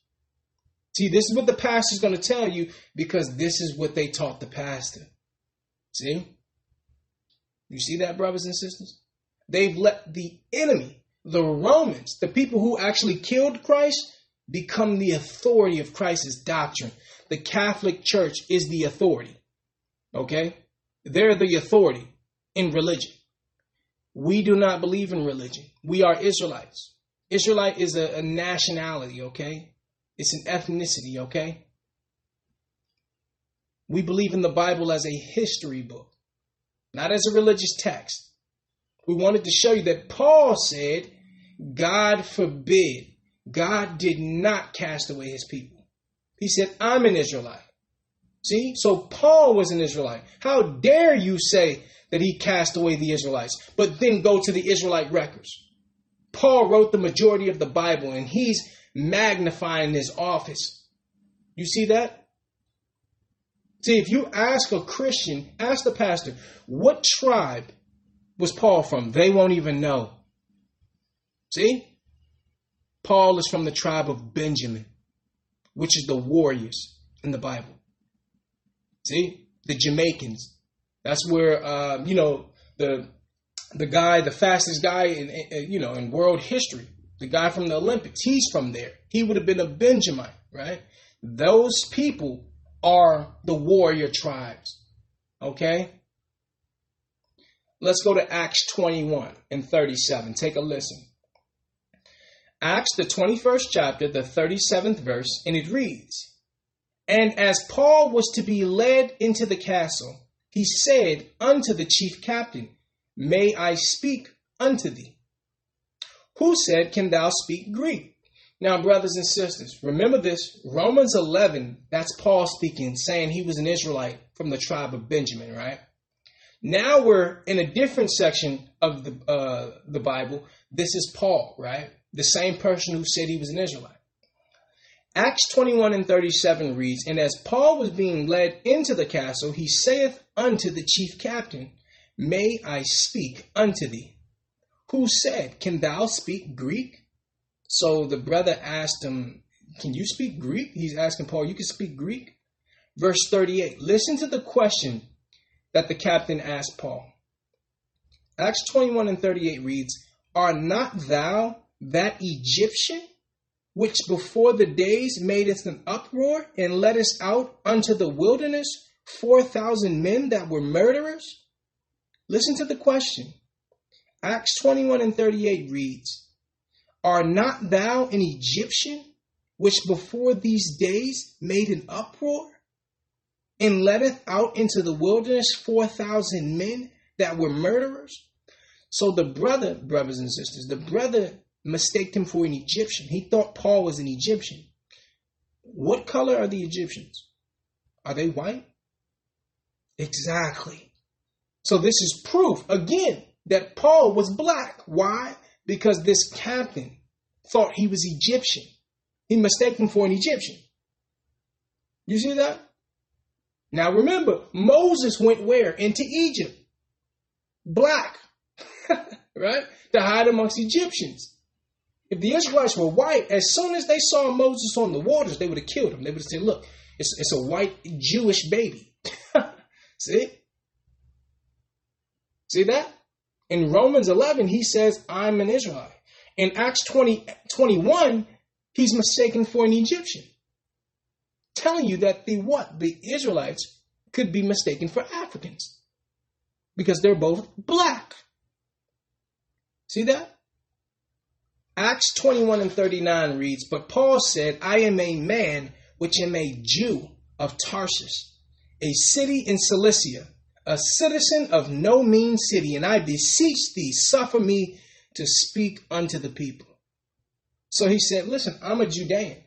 A: See, this is what the pastor is going to tell you because this is what they taught the pastor. See? You see that, brothers and sisters? They've let the enemy, the Romans, the people who actually killed Christ, become the authority of Christ's doctrine. The Catholic Church is the authority. Okay? They're the authority in religion. We do not believe in religion. We are Israelites. Israelite is a, a nationality, okay? It's an ethnicity, okay? We believe in the Bible as a history book not as a religious text. We wanted to show you that Paul said, God forbid. God did not cast away his people. He said, I'm an Israelite. See? So Paul was an Israelite. How dare you say that he cast away the Israelites, but then go to the Israelite records? Paul wrote the majority of the Bible and he's magnifying his office. You see that? See, if you ask a Christian, ask the pastor, what tribe was Paul from? They won't even know. See? Paul is from the tribe of Benjamin, which is the warriors in the Bible. See, the Jamaicans. That's where uh, you know the the guy, the fastest guy in, in you know in world history, the guy from the Olympics. He's from there. He would have been a Benjamite, right? Those people are the warrior tribes. Okay? Let's go to Acts 21 and 37. Take a listen. Acts, the 21st chapter, the 37th verse, and it reads And as Paul was to be led into the castle, he said unto the chief captain, May I speak unto thee? Who said, Can thou speak Greek? Now, brothers and sisters, remember this Romans 11, that's Paul speaking, saying he was an Israelite from the tribe of Benjamin, right? Now we're in a different section of the uh, the Bible. This is Paul, right? The same person who said he was an Israelite. Acts 21 and 37 reads, And as Paul was being led into the castle, he saith unto the chief captain, May I speak unto thee? Who said, Can thou speak Greek? So the brother asked him, Can you speak Greek? He's asking Paul, You can speak Greek? Verse 38. Listen to the question that the captain asked Paul. Acts 21 and 38 reads, Are not thou that Egyptian which before the days made us an uproar and led us out unto the wilderness, 4,000 men that were murderers? Listen to the question. Acts 21 and 38 reads, Are not thou an Egyptian which before these days made an uproar and letteth out into the wilderness 4,000 men that were murderers? So the brother, brothers and sisters, the brother mistaked him for an Egyptian. He thought Paul was an Egyptian. What color are the Egyptians? Are they white? Exactly. So this is proof, again, that Paul was black. Why? Because this captain thought he was Egyptian. He mistook him for an Egyptian. You see that? Now remember, Moses went where? Into Egypt. Black. right? To hide amongst Egyptians. If the Israelites were white, as soon as they saw Moses on the waters, they would have killed him. They would have said, look, it's, it's a white Jewish baby. See? See that? In Romans 11, he says, I'm an Israelite. In Acts 20, 21, he's mistaken for an Egyptian telling you that the what? The Israelites could be mistaken for Africans because they're both black. See that? Acts 21 and 39 reads, But Paul said, I am a man which am a Jew of Tarsus, a city in Cilicia, a citizen of no mean city, and I beseech thee, suffer me to speak unto the people. So he said, Listen, I'm a Judean.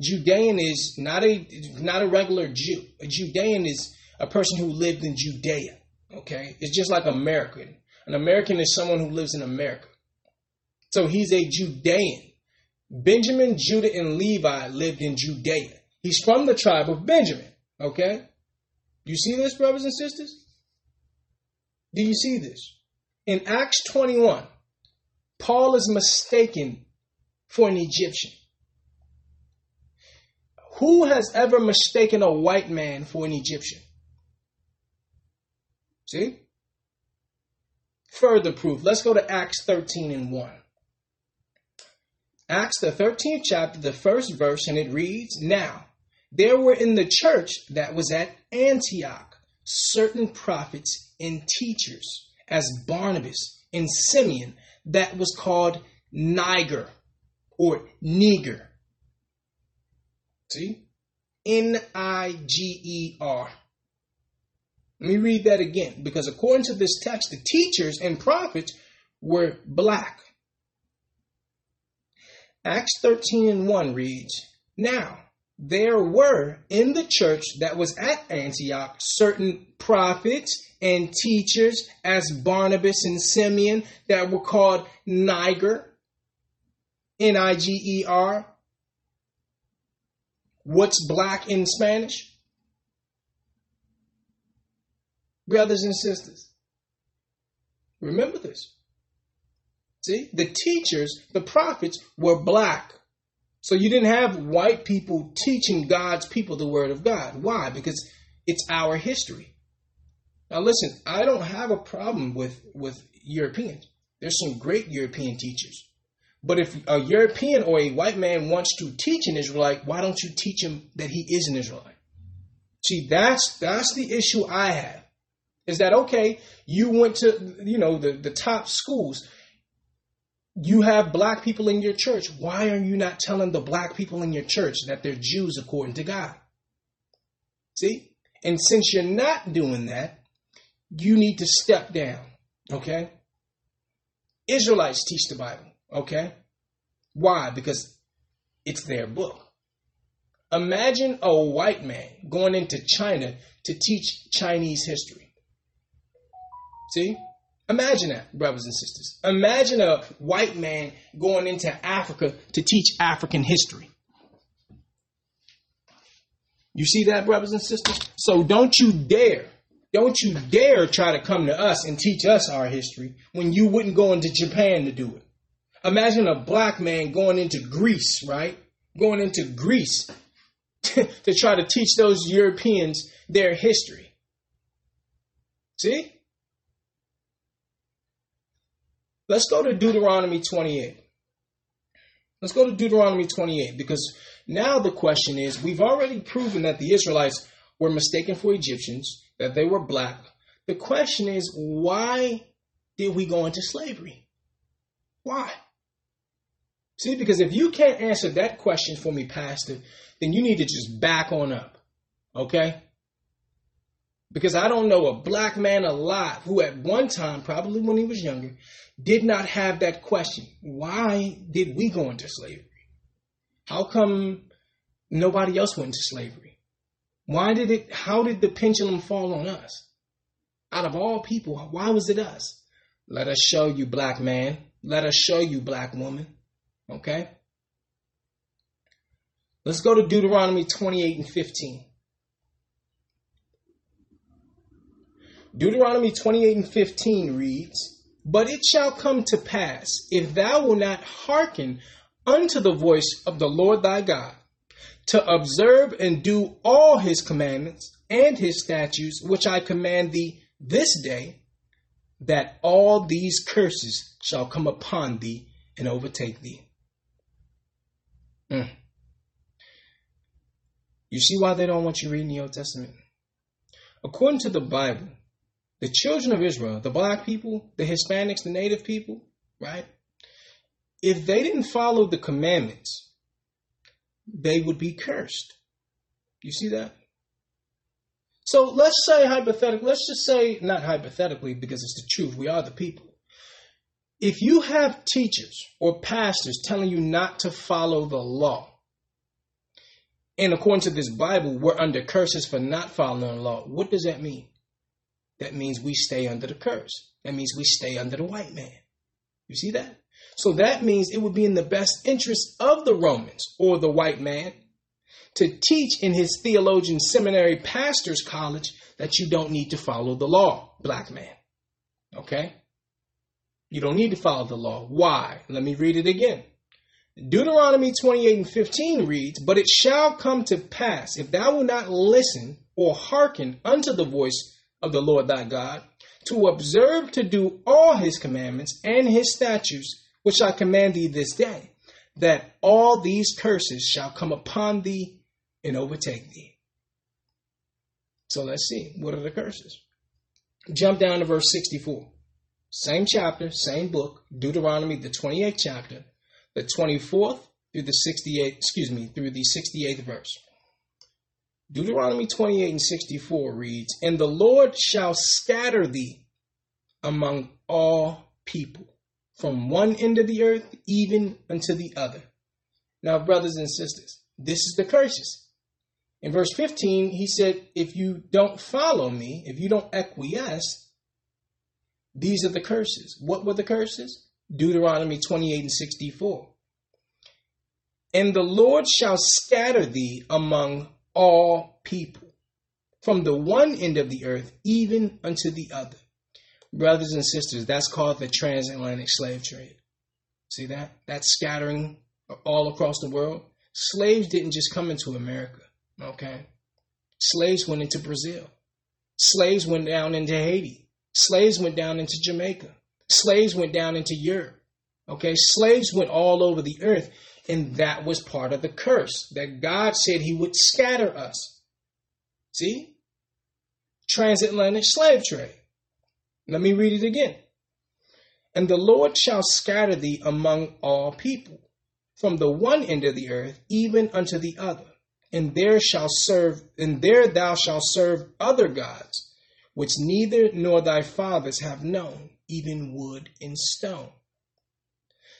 A: Judean is not a not a regular Jew. A Judean is a person who lived in Judea. Okay, it's just like American. An American is someone who lives in America. So he's a Judean. Benjamin, Judah, and Levi lived in Judea. He's from the tribe of Benjamin. Okay, you see this, brothers and sisters? Do you see this? In Acts 21, Paul is mistaken for an Egyptian. Who has ever mistaken a white man for an Egyptian? See? Further proof. Let's go to Acts 13 and 1. Acts, the 13th chapter, the first verse, and it reads Now, there were in the church that was at Antioch certain prophets and teachers, as Barnabas and Simeon, that was called Niger or Niger See? N I G E R. Let me read that again because according to this text, the teachers and prophets were black. Acts 13 and 1 reads Now there were in the church that was at Antioch certain prophets and teachers, as Barnabas and Simeon, that were called Niger, N I G E R, What's black in Spanish? Brothers and sisters, remember this. See, the teachers, the prophets were black. So you didn't have white people teaching God's people the word of God. Why? Because it's our history. Now listen, I don't have a problem with with Europeans. There's some great European teachers. But if a European or a white man wants to teach an Israelite, why don't you teach him that he is an Israelite? See, that's that's the issue I have. Is that okay? You went to you know the, the top schools. You have black people in your church. Why are you not telling the black people in your church that they're Jews according to God? See? And since you're not doing that, you need to step down. Okay? Israelites teach the Bible. Okay? Why? Because it's their book. Imagine a white man going into China to teach Chinese history. See? Imagine that, brothers and sisters. Imagine a white man going into Africa to teach African history. You see that, brothers and sisters? So don't you dare, don't you dare try to come to us and teach us our history when you wouldn't go into Japan to do it. Imagine a black man going into Greece, right? Going into Greece to try to teach those Europeans their history. See? Let's go to Deuteronomy 28. Let's go to Deuteronomy 28 because now the question is we've already proven that the Israelites were mistaken for Egyptians, that they were black. The question is why did we go into slavery? Why? See, because if you can't answer that question for me, Pastor, then you need to just back on up. Okay? Because I don't know a black man alive who, at one time, probably when he was younger, did not have that question. Why did we go into slavery? How come nobody else went into slavery? Why did it, how did the pendulum fall on us? Out of all people, why was it us? Let us show you, black man. Let us show you, black woman. Okay? Let's go to Deuteronomy 28 and 15. Deuteronomy 28 and 15 reads, But it shall come to pass, if thou wilt not hearken unto the voice of the Lord thy God, to observe and do all his commandments and his statutes, which I command thee this day, that all these curses shall come upon thee and overtake thee. Mm. You see why they don't want you reading the Old Testament? According to the Bible, the children of Israel, the black people, the Hispanics, the native people, right? If they didn't follow the commandments, they would be cursed. You see that? So let's say hypothetically, let's just say not hypothetically because it's the truth, we are the people. If you have teachers or pastors telling you not to follow the law, and according to this Bible, we're under curses for not following the law, what does that mean? That means we stay under the curse. That means we stay under the white man. You see that? So that means it would be in the best interest of the Romans or the white man to teach in his theologian seminary pastor's college that you don't need to follow the law, black man. Okay? You don't need to follow the law. Why? Let me read it again. Deuteronomy 28 and 15 reads, But it shall come to pass, if thou wilt not listen or hearken unto the voice of the Lord thy God, to observe to do all his commandments and his statutes, which I command thee this day, that all these curses shall come upon thee and overtake thee. So let's see. What are the curses? Jump down to verse 64. Same chapter, same book, Deuteronomy, the 28th chapter, the 24th through the 68th, excuse me, through the 68th verse. Deuteronomy 28 and 64 reads, And the Lord shall scatter thee among all people, from one end of the earth even unto the other. Now, brothers and sisters, this is the curses. In verse 15, he said, If you don't follow me, if you don't acquiesce, these are the curses. What were the curses? Deuteronomy 28 and 64. And the Lord shall scatter thee among all people, from the one end of the earth even unto the other. Brothers and sisters, that's called the transatlantic slave trade. See that? That scattering all across the world. Slaves didn't just come into America, okay? Slaves went into Brazil. Slaves went down into Haiti. Slaves went down into Jamaica. Slaves went down into Europe. Okay, slaves went all over the earth, and that was part of the curse that God said He would scatter us. See? Transatlantic slave trade. Let me read it again. And the Lord shall scatter thee among all people, from the one end of the earth even unto the other, and there shall serve, and there thou shalt serve other gods, which neither nor thy fathers have known, even wood and stone.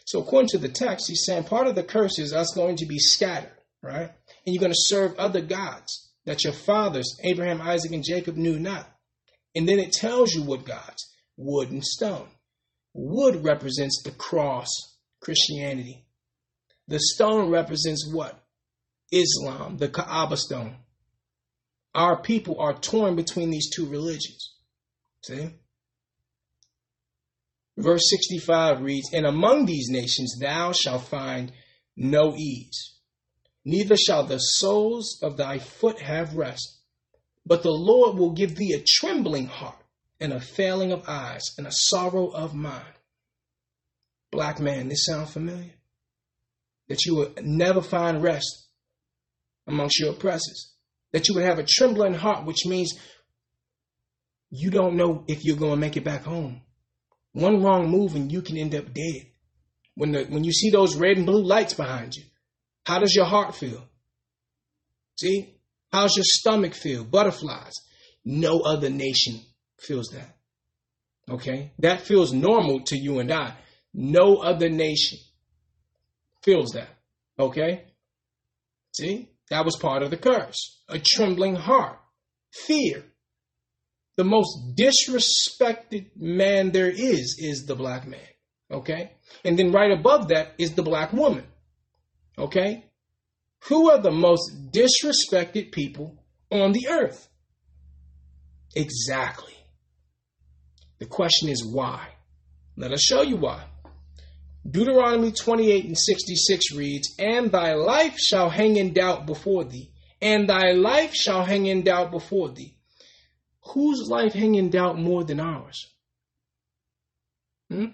A: So according to the text, he's saying part of the curse is us going to be scattered, right? And you're going to serve other gods that your fathers, Abraham, Isaac, and Jacob, knew not. And then it tells you what gods wood and stone. Wood represents the cross, Christianity. The stone represents what? Islam, the Kaaba stone. Our people are torn between these two religions. See? Verse 65 reads, And among these nations thou shalt find no ease, neither shall the soles of thy foot have rest. But the Lord will give thee a trembling heart, and a failing of eyes, and a sorrow of mind. Black man, this sound familiar? That you would never find rest amongst your oppressors. That you would have a trembling heart, which means you don't know if you're going to make it back home. One wrong move and you can end up dead. When the when you see those red and blue lights behind you, how does your heart feel? See? How's your stomach feel? Butterflies. No other nation feels that. Okay? That feels normal to you and I. No other nation feels that. Okay? See? That was part of the curse. A trembling heart. Fear the most disrespected man there is is the black man. Okay? And then right above that is the black woman. Okay? Who are the most disrespected people on the earth? Exactly. The question is why? Let us show you why. Deuteronomy 28 and 66 reads, And thy life shall hang in doubt before thee, and thy life shall hang in doubt before thee whose life hang in doubt more than ours? Hmm?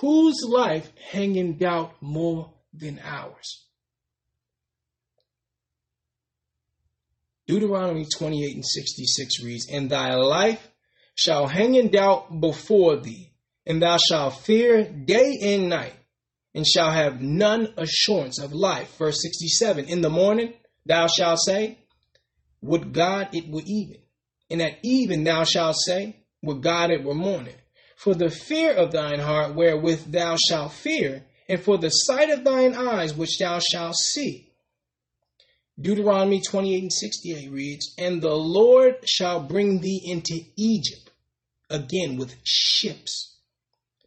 A: Whose life hang in doubt more than ours? Deuteronomy 28 and 66 reads, And thy life shall hang in doubt before thee, and thou shalt fear day and night, and shall have none assurance of life. Verse 67 In the morning thou shalt say, Would God it were even and at even thou shalt say, Would God it were morning. For the fear of thine heart wherewith thou shalt fear, and for the sight of thine eyes which thou shalt see. Deuteronomy 28 and 68 reads, And the Lord shall bring thee into Egypt, again with ships.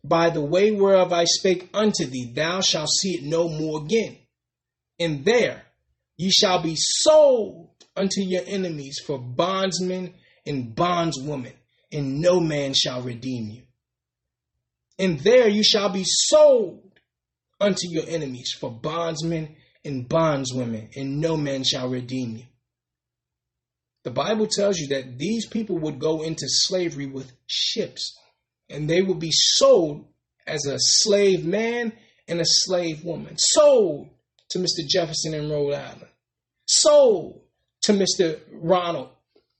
A: By the way whereof I spake unto thee, thou shalt see it no more again. And there ye shall be sold unto your enemies for bondsmen and bondswoman, and no man shall redeem you. And there you shall be sold unto your enemies for bondsmen and bondswomen, and no man shall redeem you. The Bible tells you that these people would go into slavery with ships, and they would be sold as a slave man and a slave woman, sold to Mr. Jefferson in Rhode Island, sold to Mr. Ronald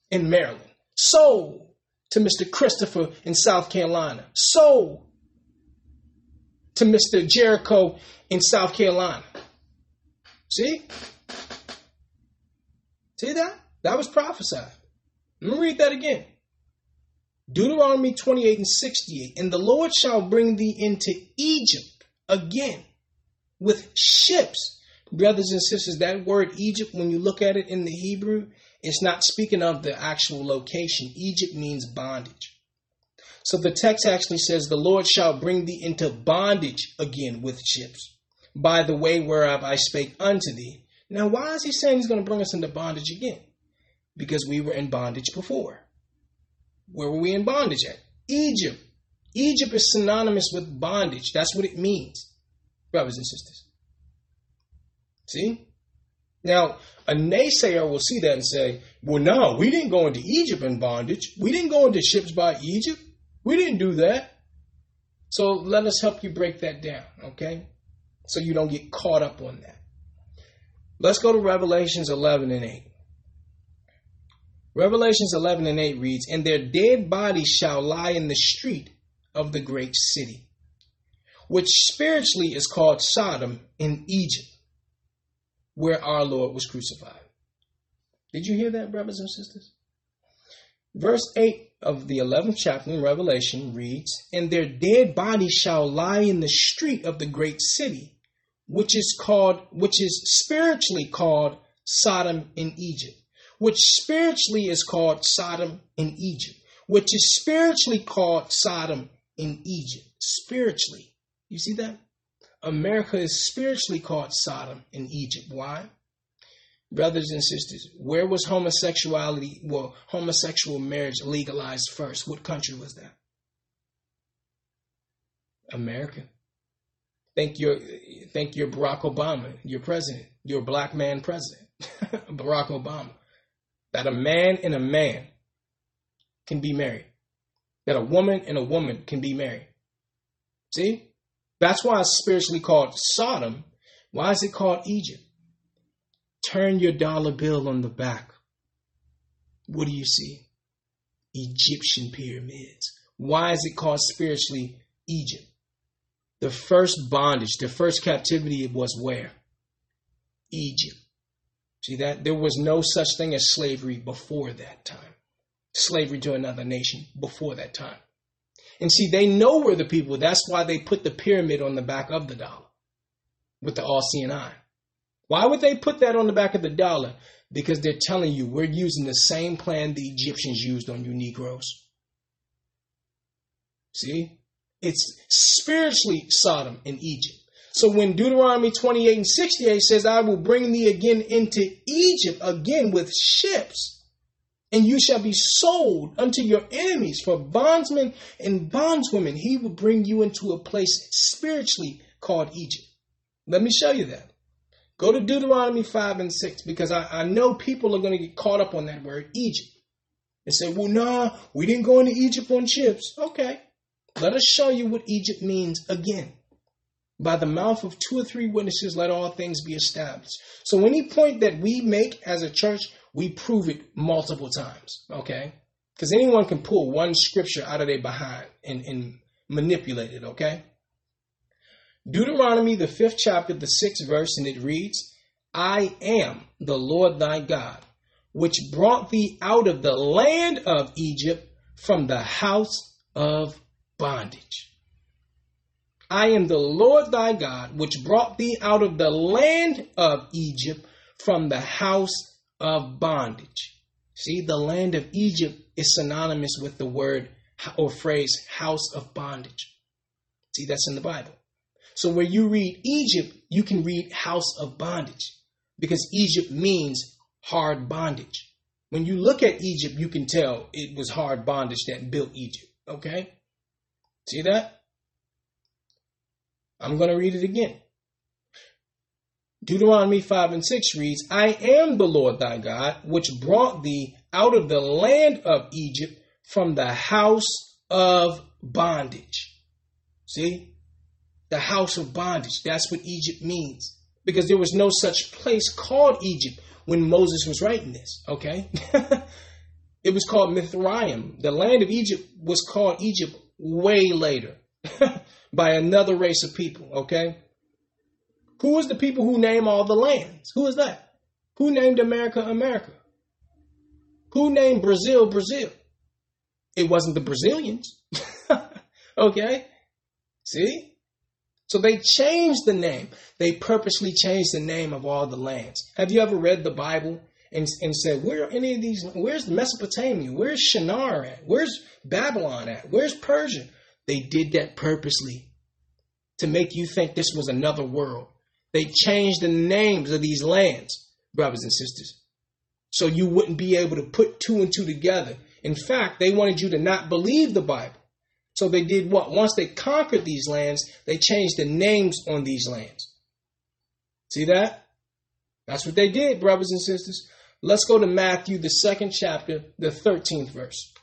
A: in Maryland, Sold to Mr. Christopher in South Carolina. Sold to Mr. Jericho in South Carolina. See? See that? That was prophesied. Let me read that again. Deuteronomy 28 and 68. And the Lord shall bring thee into Egypt again with ships. Brothers and sisters, that word Egypt, when you look at it in the Hebrew, it's not speaking of the actual location. Egypt means bondage. So the text actually says, The Lord shall bring thee into bondage again with ships, by the way whereof I spake unto thee. Now, why is he saying he's going to bring us into bondage again? Because we were in bondage before. Where were we in bondage at? Egypt. Egypt is synonymous with bondage. That's what it means, brothers and sisters. See? Now, a naysayer will see that and say, well, no, we didn't go into Egypt in bondage. We didn't go into ships by Egypt. We didn't do that. So let us help you break that down, okay? So you don't get caught up on that. Let's go to Revelations 11 and 8. Revelations 11 and 8 reads, And their dead bodies shall lie in the street of the great city, which spiritually is called Sodom in Egypt, where our Lord was crucified. Did you hear that, brothers and sisters? Verse 8 of the 11th chapter in Revelation reads, And their dead bodies shall lie in the street of the great city, which is called, which is spiritually called Sodom in Egypt, which spiritually is called Sodom in Egypt, which is spiritually called Sodom in Egypt. Spiritually. You see that? America is spiritually called Sodom in Egypt. Why? Brothers and sisters, where was homosexuality, well, homosexual marriage legalized first? What country was that? America. Thank your, thank your Barack Obama, your president, your black man president, Barack Obama, that a man and a man can be married, that a woman and a woman can be married. See? That's why it's spiritually called Sodom. Why is it called Egypt? Turn your dollar bill on the back. What do you see? Egyptian pyramids. Why is it called spiritually Egypt? The first bondage, the first captivity was where? Egypt. See that? There was no such thing as slavery before that time. Slavery to another nation before that time. And see, they know we're the people, that's why they put the pyramid on the back of the dollar with the all seeing. Why would they put that on the back of the dollar? Because they're telling you we're using the same plan the Egyptians used on you Negroes. See? It's spiritually Sodom and Egypt. So when Deuteronomy 28 and 68 says, I will bring thee again into Egypt again with ships, and you shall be sold unto your enemies for bondsmen and bondswomen, he will bring you into a place spiritually called Egypt. Let me show you that. Go to Deuteronomy 5 and 6 because I, I know people are going to get caught up on that word, Egypt. And say, well, nah, we didn't go into Egypt on ships. Okay. Let us show you what Egypt means again. By the mouth of two or three witnesses, let all things be established. So, any point that we make as a church, we prove it multiple times. Okay? Because anyone can pull one scripture out of their behind and, and manipulate it. Okay? Deuteronomy, the fifth chapter, the sixth verse, and it reads, I am the Lord thy God, which brought thee out of the land of Egypt from the house of bondage. I am the Lord thy God, which brought thee out of the land of Egypt from the house of bondage. See, the land of Egypt is synonymous with the word or phrase house of bondage. See, that's in the Bible. So where you read Egypt, you can read house of bondage because Egypt means hard bondage. When you look at Egypt, you can tell it was hard bondage that built Egypt. Okay? See that? I'm going to read it again. Deuteronomy 5 and 6 reads, I am the Lord thy God, which brought thee out of the land of Egypt from the house of bondage. See? the house of bondage. That's what Egypt means. Because there was no such place called Egypt when Moses was writing this, okay? it was called Mizraim. The land of Egypt was called Egypt way later by another race of people, okay? Who is the people who name all the lands? Who is that? Who named America America? Who named Brazil Brazil? It wasn't the Brazilians. okay? See? So they changed the name. They purposely changed the name of all the lands. Have you ever read the Bible and, and said, where are any of these? Where's Mesopotamia? Where's Shinar at? Where's Babylon at? Where's Persia? They did that purposely to make you think this was another world. They changed the names of these lands, brothers and sisters, so you wouldn't be able to put two and two together. In fact, they wanted you to not believe the Bible So they did what? Once they conquered these lands, they changed the names on these lands. See that? That's what they did, brothers and sisters. Let's go to Matthew, the second chapter, the 13th verse.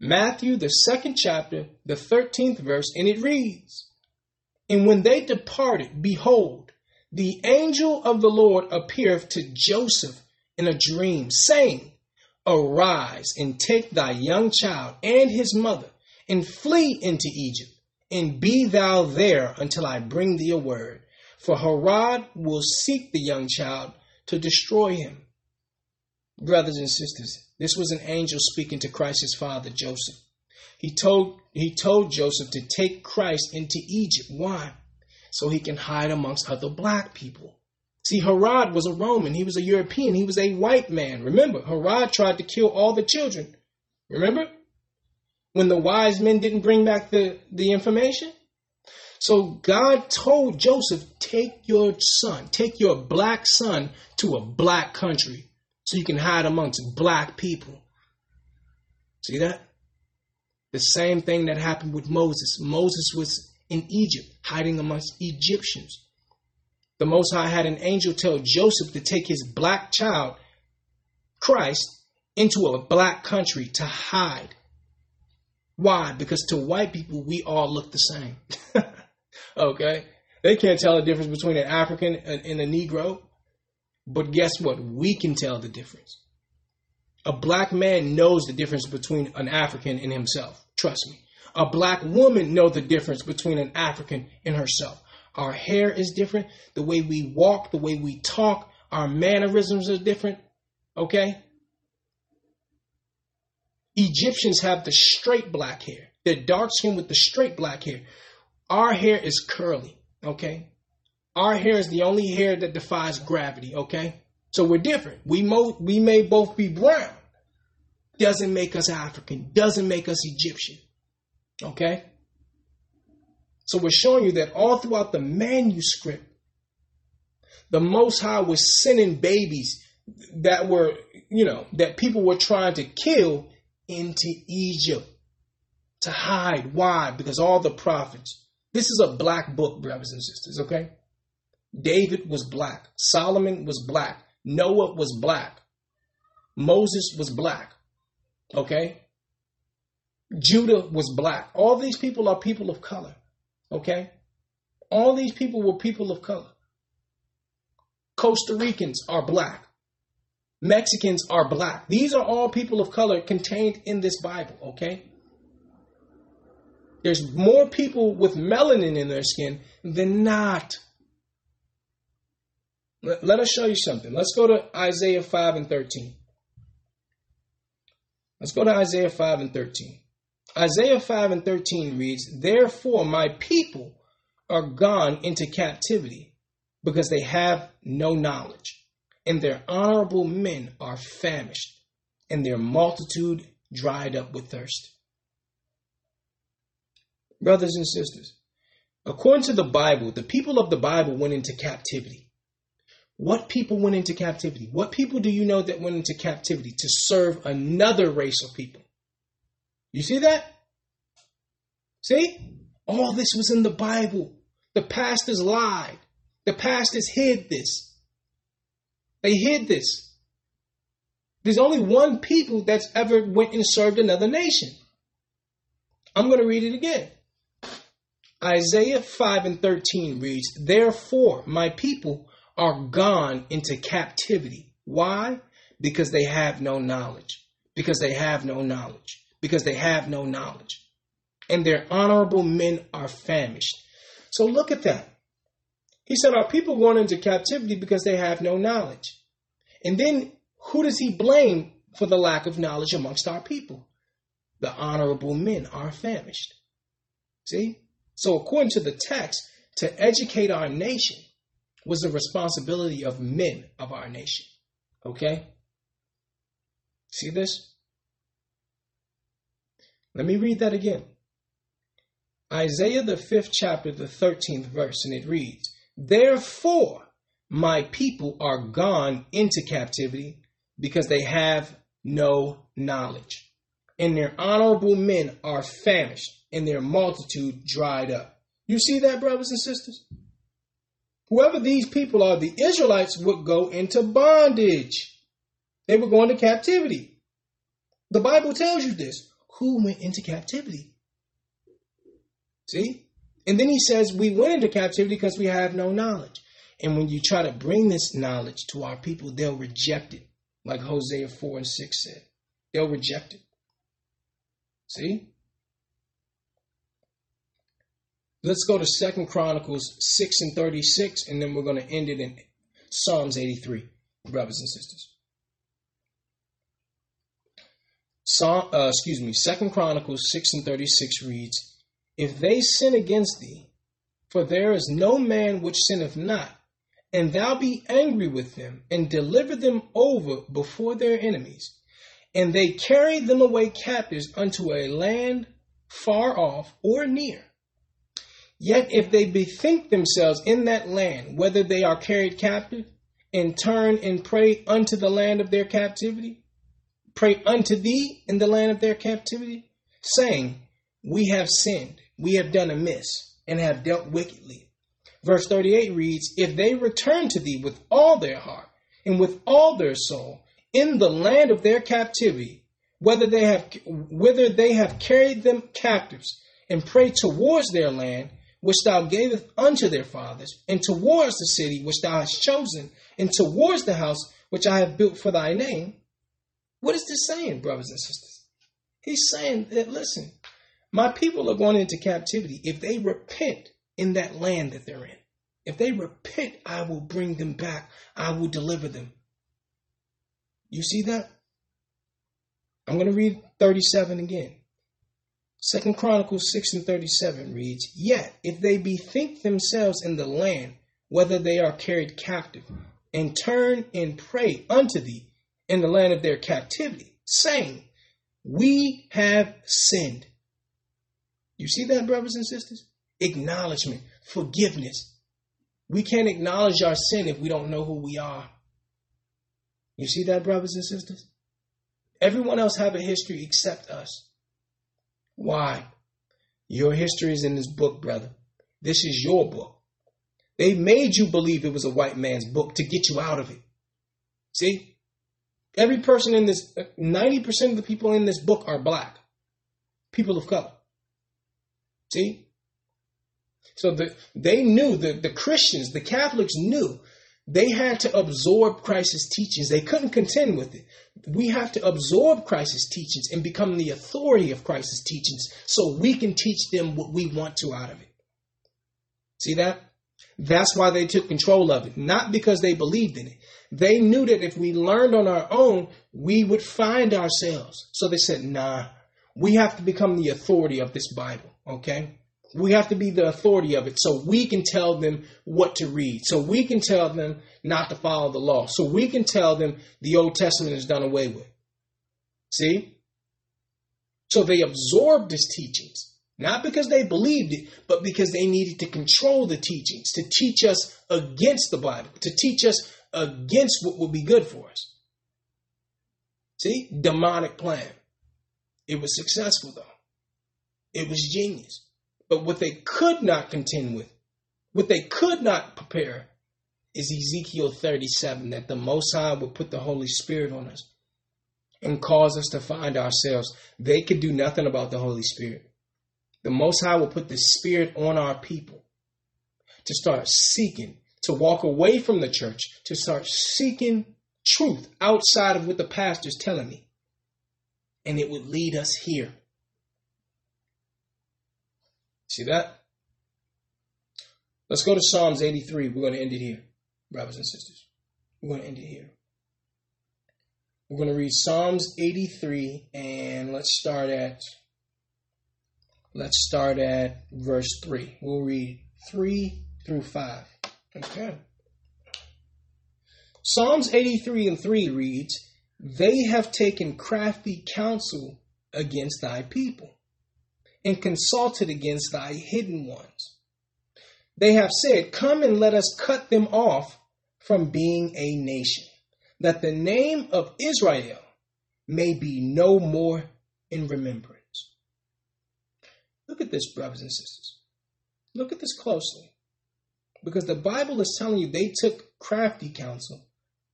A: Matthew, the second chapter, the 13th verse, and it reads And when they departed, behold, the angel of the Lord appeared to Joseph in a dream, saying, Arise and take thy young child and his mother, and flee into Egypt, and be thou there until I bring thee a word. For Herod will seek the young child to destroy him. Brothers and sisters, this was an angel speaking to Christ's father, Joseph. He told, he told Joseph to take Christ into Egypt. Why? So he can hide amongst other black people. See, Herod was a Roman. He was a European. He was a white man. Remember, Herod tried to kill all the children. Remember? When the wise men didn't bring back the, the information? So God told Joseph, take your son, take your black son to a black country so you can hide amongst black people. See that? The same thing that happened with Moses. Moses was in Egypt, hiding amongst Egyptians. The Most High had an angel tell Joseph to take his black child, Christ, into a black country to hide. Why? Because to white people, we all look the same. okay? They can't tell the difference between an African and a Negro. But guess what? We can tell the difference. A black man knows the difference between an African and himself. Trust me. A black woman knows the difference between an African and herself. Our hair is different. The way we walk, the way we talk, our mannerisms are different. Okay? Egyptians have the straight black hair. They're dark skin with the straight black hair. Our hair is curly. Okay? Our hair is the only hair that defies gravity, okay? So we're different. We mo- we may both be brown. Doesn't make us African, doesn't make us Egyptian. Okay? So we're showing you that all throughout the manuscript, the Most High was sending babies that were, you know, that people were trying to kill into Egypt to hide. Why? Because all the prophets. This is a black book, brothers and sisters, okay? David was black. Solomon was black. Noah was black. Moses was black. Okay? Judah was black. All these people are people of color. Okay? All these people were people of color. Costa Ricans are black. Mexicans are black. These are all people of color contained in this Bible, okay? There's more people with melanin in their skin than not. Let, us show you something. Let's go to Isaiah 5 and 13. Let's go to Isaiah 5 and 13. Isaiah 5 and 13 reads, Therefore my people are gone into captivity because they have no knowledge, and their honorable men are famished, and their multitude dried up with thirst. Brothers and sisters, according to the Bible, the people of the Bible went into captivity. What people went into captivity? What people do you know that went into captivity to serve another race of people? You see that? See? All this was in the Bible. The pastors lied. The pastors hid this. They hid this. There's only one people that's ever went and served another nation. I'm going to read it again. Isaiah 5 and 13 reads, Therefore, my people are gone into captivity. Why? Because they have no knowledge. Because they have no knowledge. Because they have no knowledge. And their honorable men are famished. So look at that. He said, Our people going into captivity because they have no knowledge. And then who does he blame for the lack of knowledge amongst our people? The honorable men are famished. See? So, according to the text, to educate our nation, was the responsibility of men of our nation. Okay? See this? Let me read that again. Isaiah, the fifth chapter, the 13th verse, and it reads, Therefore, my people are gone into captivity because they have no knowledge, and their honorable men are famished, and their multitude dried up. You see that, brothers and sisters? Whoever these people are, the Israelites would go into bondage. They were going to captivity. The Bible tells you this. Who went into captivity? See? And then he says, We went into captivity because we have no knowledge. And when you try to bring this knowledge to our people, they'll reject it, like Hosea 4 and 6 said. They'll reject it. See? Let's go to Second Chronicles 6 and 36, and then we're going to end it in Psalms 83, brothers and sisters. Psalm, uh, excuse me, Second Chronicles 6 and 36 reads, If they sin against thee, for there is no man which sinneth not, and thou be angry with them, and deliver them over before their enemies, and they carry them away captives unto a land far off or near. Yet if they bethink themselves in that land, whether they are carried captive, and turn and pray unto the land of their captivity, pray unto thee in the land of their captivity, saying, We have sinned, we have done amiss, and have dealt wickedly. Verse 38 reads, If they return to thee with all their heart and with all their soul, in the land of their captivity, whether they have whether they have carried them captives, and pray towards their land, which thou gavest unto their fathers, and towards the city which thou hast chosen, and towards the house which I have built for thy name. What is this saying, brothers and sisters? He's saying that listen, my people are going into captivity. If they repent in that land that they're in, if they repent, I will bring them back. I will deliver them. You see that? I'm going to read 37 again. Second Chronicles 6 and 37 reads, Yet if they bethink themselves in the land, whether they are carried captive, and turn and pray unto thee in the land of their captivity, saying, We have sinned. You see that, brothers and sisters? Acknowledgement, forgiveness. We can't acknowledge our sin if we don't know who we are. You see that, brothers and sisters? Everyone else have a history except us. Why? Your history is in this book, brother. This is your book. They made you believe it was a white man's book to get you out of it. See? Every person in this, 90% of the people in this book are black. People of color. See? So the, they knew, the, the Christians, the Catholics knew they had to absorb Christ's teachings. They couldn't contend with it. We have to absorb Christ's teachings and become the authority of Christ's teachings so we can teach them what we want to out of it. See that? That's why they took control of it, not because they believed in it. They knew that if we learned on our own, we would find ourselves. So they said, nah, we have to become the authority of this Bible, okay? We have to be the authority of it so we can tell them what to read. So we can tell them not to follow the law. So we can tell them the Old Testament is done away with. See? So they absorbed his teachings, not because they believed it, but because they needed to control the teachings, to teach us against the Bible, to teach us against what would be good for us. See? Demonic plan. It was successful, though. It was genius. But what they could not contend with, what they could not prepare, is Ezekiel 37 that the Most High will put the Holy Spirit on us and cause us to find ourselves. They could do nothing about the Holy Spirit. The Most High will put the Spirit on our people to start seeking, to walk away from the church, to start seeking truth outside of what the pastor's telling me. And it would lead us here. See that? Let's go to Psalms 83. We're going to end it here, brothers and sisters. We're going to end it here. We're going to read Psalms 83 and let's start at let's start at verse 3. We'll read 3 through 5. Okay. Psalms 83 and 3 reads, They have taken crafty counsel against thy people and consulted against thy hidden ones. They have said, Come and let us cut them off from being a nation, that the name of Israel may be no more in remembrance. Look at this, brothers and sisters. Look at this closely. Because the Bible is telling you they took crafty counsel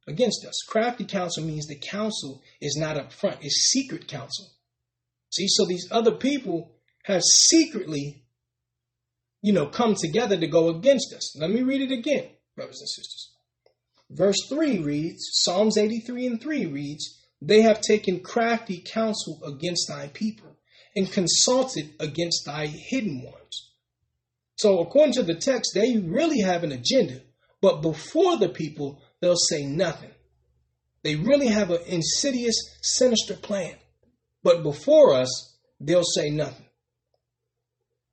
A: against us. Crafty counsel means the counsel is not up front, it's secret counsel. See, so these other people have secretly, you know, come together to go against us. Let me read it again, brothers and sisters. Verse 3 reads, Psalms 83 and 3 reads, They have taken crafty counsel against thy people and consulted against thy hidden ones. So, according to the text, they really have an agenda, but before the people, they'll say nothing. They really have an insidious, sinister plan. But before us, they'll say nothing.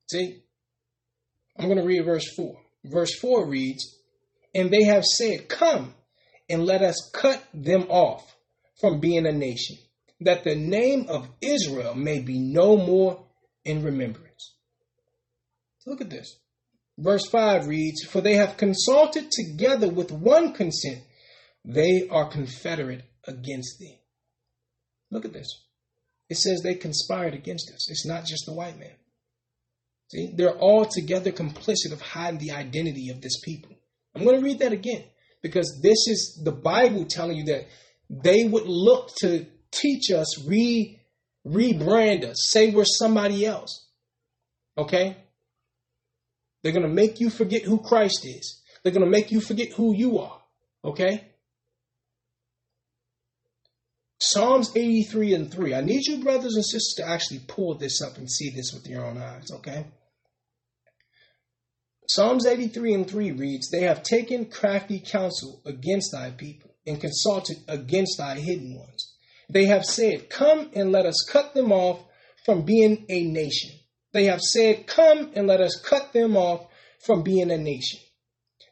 A: See? I'm going to read verse 4. Verse 4 reads, And they have said, Come and let us cut them off from being a nation, that the name of Israel may be no more in remembrance. Look at this. Verse 5 reads, For they have consulted together with one consent, they are confederate against thee. Look at this. It says they conspired against us. It's not just the white man. See, they're all together complicit of hiding the identity of this people. I'm going to read that again because this is the Bible telling you that they would look to teach us, re rebrand us, say we're somebody else. Okay? They're going to make you forget who Christ is. They're going to make you forget who you are. Okay? Psalms 83 and 3. I need you, brothers and sisters, to actually pull this up and see this with your own eyes, okay? Psalms 83 and 3 reads, They have taken crafty counsel against thy people and consulted against thy hidden ones. They have said, Come and let us cut them off from being a nation. They have said, Come and let us cut them off from being a nation,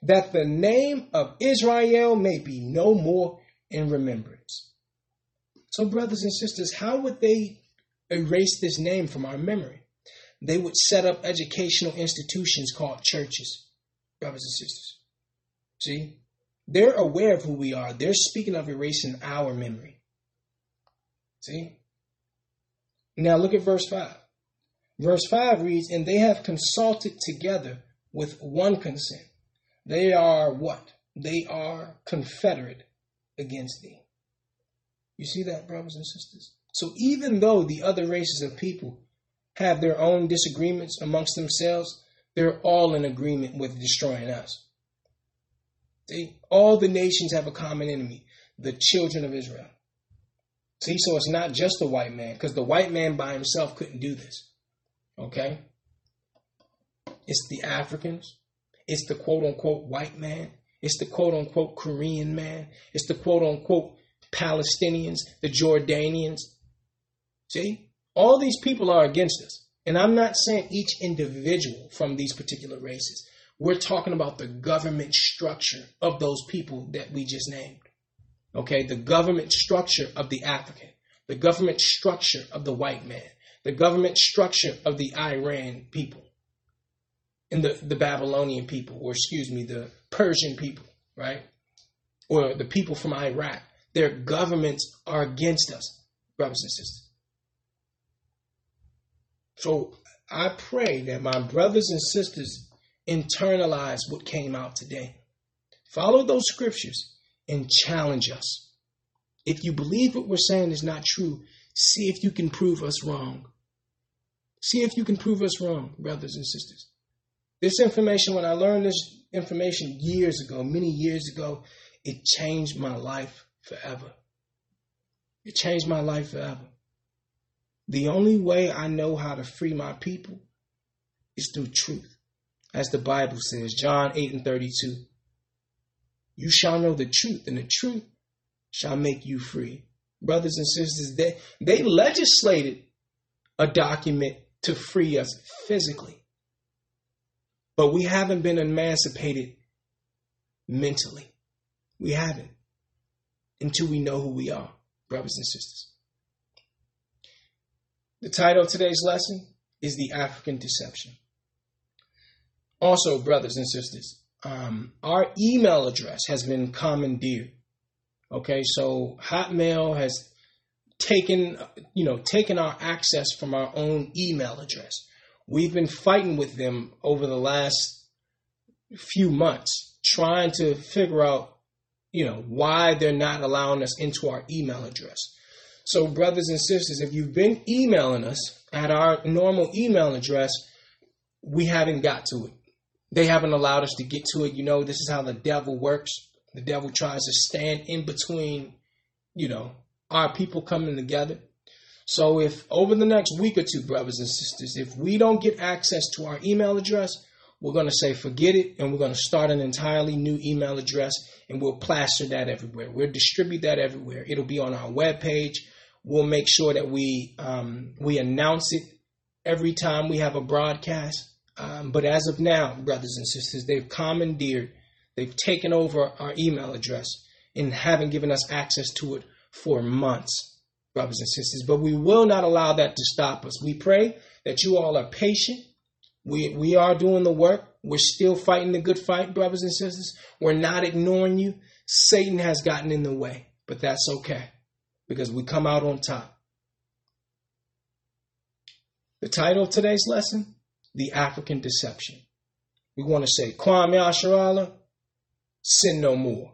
A: that the name of Israel may be no more in remembrance. So, brothers and sisters, how would they erase this name from our memory? They would set up educational institutions called churches, brothers and sisters. See? They're aware of who we are. They're speaking of erasing our memory. See? Now look at verse 5. Verse 5 reads, And they have consulted together with one consent. They are what? They are confederate against thee. You see that, brothers and sisters? So even though the other races of people have their own disagreements amongst themselves, they're all in agreement with destroying us. See, all the nations have a common enemy, the children of Israel. See, so it's not just the white man, because the white man by himself couldn't do this. Okay? It's the Africans. It's the quote unquote white man. It's the quote unquote Korean man. It's the quote unquote Palestinians, the Jordanians. See, all these people are against us. And I'm not saying each individual from these particular races. We're talking about the government structure of those people that we just named. Okay, the government structure of the African, the government structure of the white man, the government structure of the Iran people, and the, the Babylonian people, or excuse me, the Persian people, right? Or the people from Iraq. Their governments are against us, brothers and sisters. So I pray that my brothers and sisters internalize what came out today. Follow those scriptures and challenge us. If you believe what we're saying is not true, see if you can prove us wrong. See if you can prove us wrong, brothers and sisters. This information, when I learned this information years ago, many years ago, it changed my life forever. It changed my life forever. The only way I know how to free my people is through truth. As the Bible says, John 8 and 32. You shall know the truth, and the truth shall make you free. Brothers and sisters, they, they legislated a document to free us physically. But we haven't been emancipated mentally. We haven't until we know who we are, brothers and sisters. The title of today's lesson is The African Deception. Also, brothers and sisters, um, our email address has been commandeered. Okay, so Hotmail has taken, you know, taken our access from our own email address. We've been fighting with them over the last few months, trying to figure out, you know, why they're not allowing us into our email address. So, brothers and sisters, if you've been emailing us at our normal email address, we haven't got to it. They haven't allowed us to get to it. You know, this is how the devil works. The devil tries to stand in between, you know, our people coming together. So if over the next week or two, brothers and sisters, if we don't get access to our email address, we're going to say forget it and we're going to start an entirely new email address and we'll plaster that everywhere. We'll distribute that everywhere. It'll be on our webpage. We'll make sure that we um, we announce it every time we have a broadcast. Um, but as of now, brothers and sisters, they've commandeered, they've taken over our email address and haven't given us access to it for months, brothers and sisters. But we will not allow that to stop us. We pray that you all are patient. We, we are doing the work. We're still fighting the good fight, brothers and sisters. We're not ignoring you. Satan has gotten in the way, but that's okay because we come out on top. The title of today's lesson The African Deception. We want to say, Kwame Asharala, sin no more.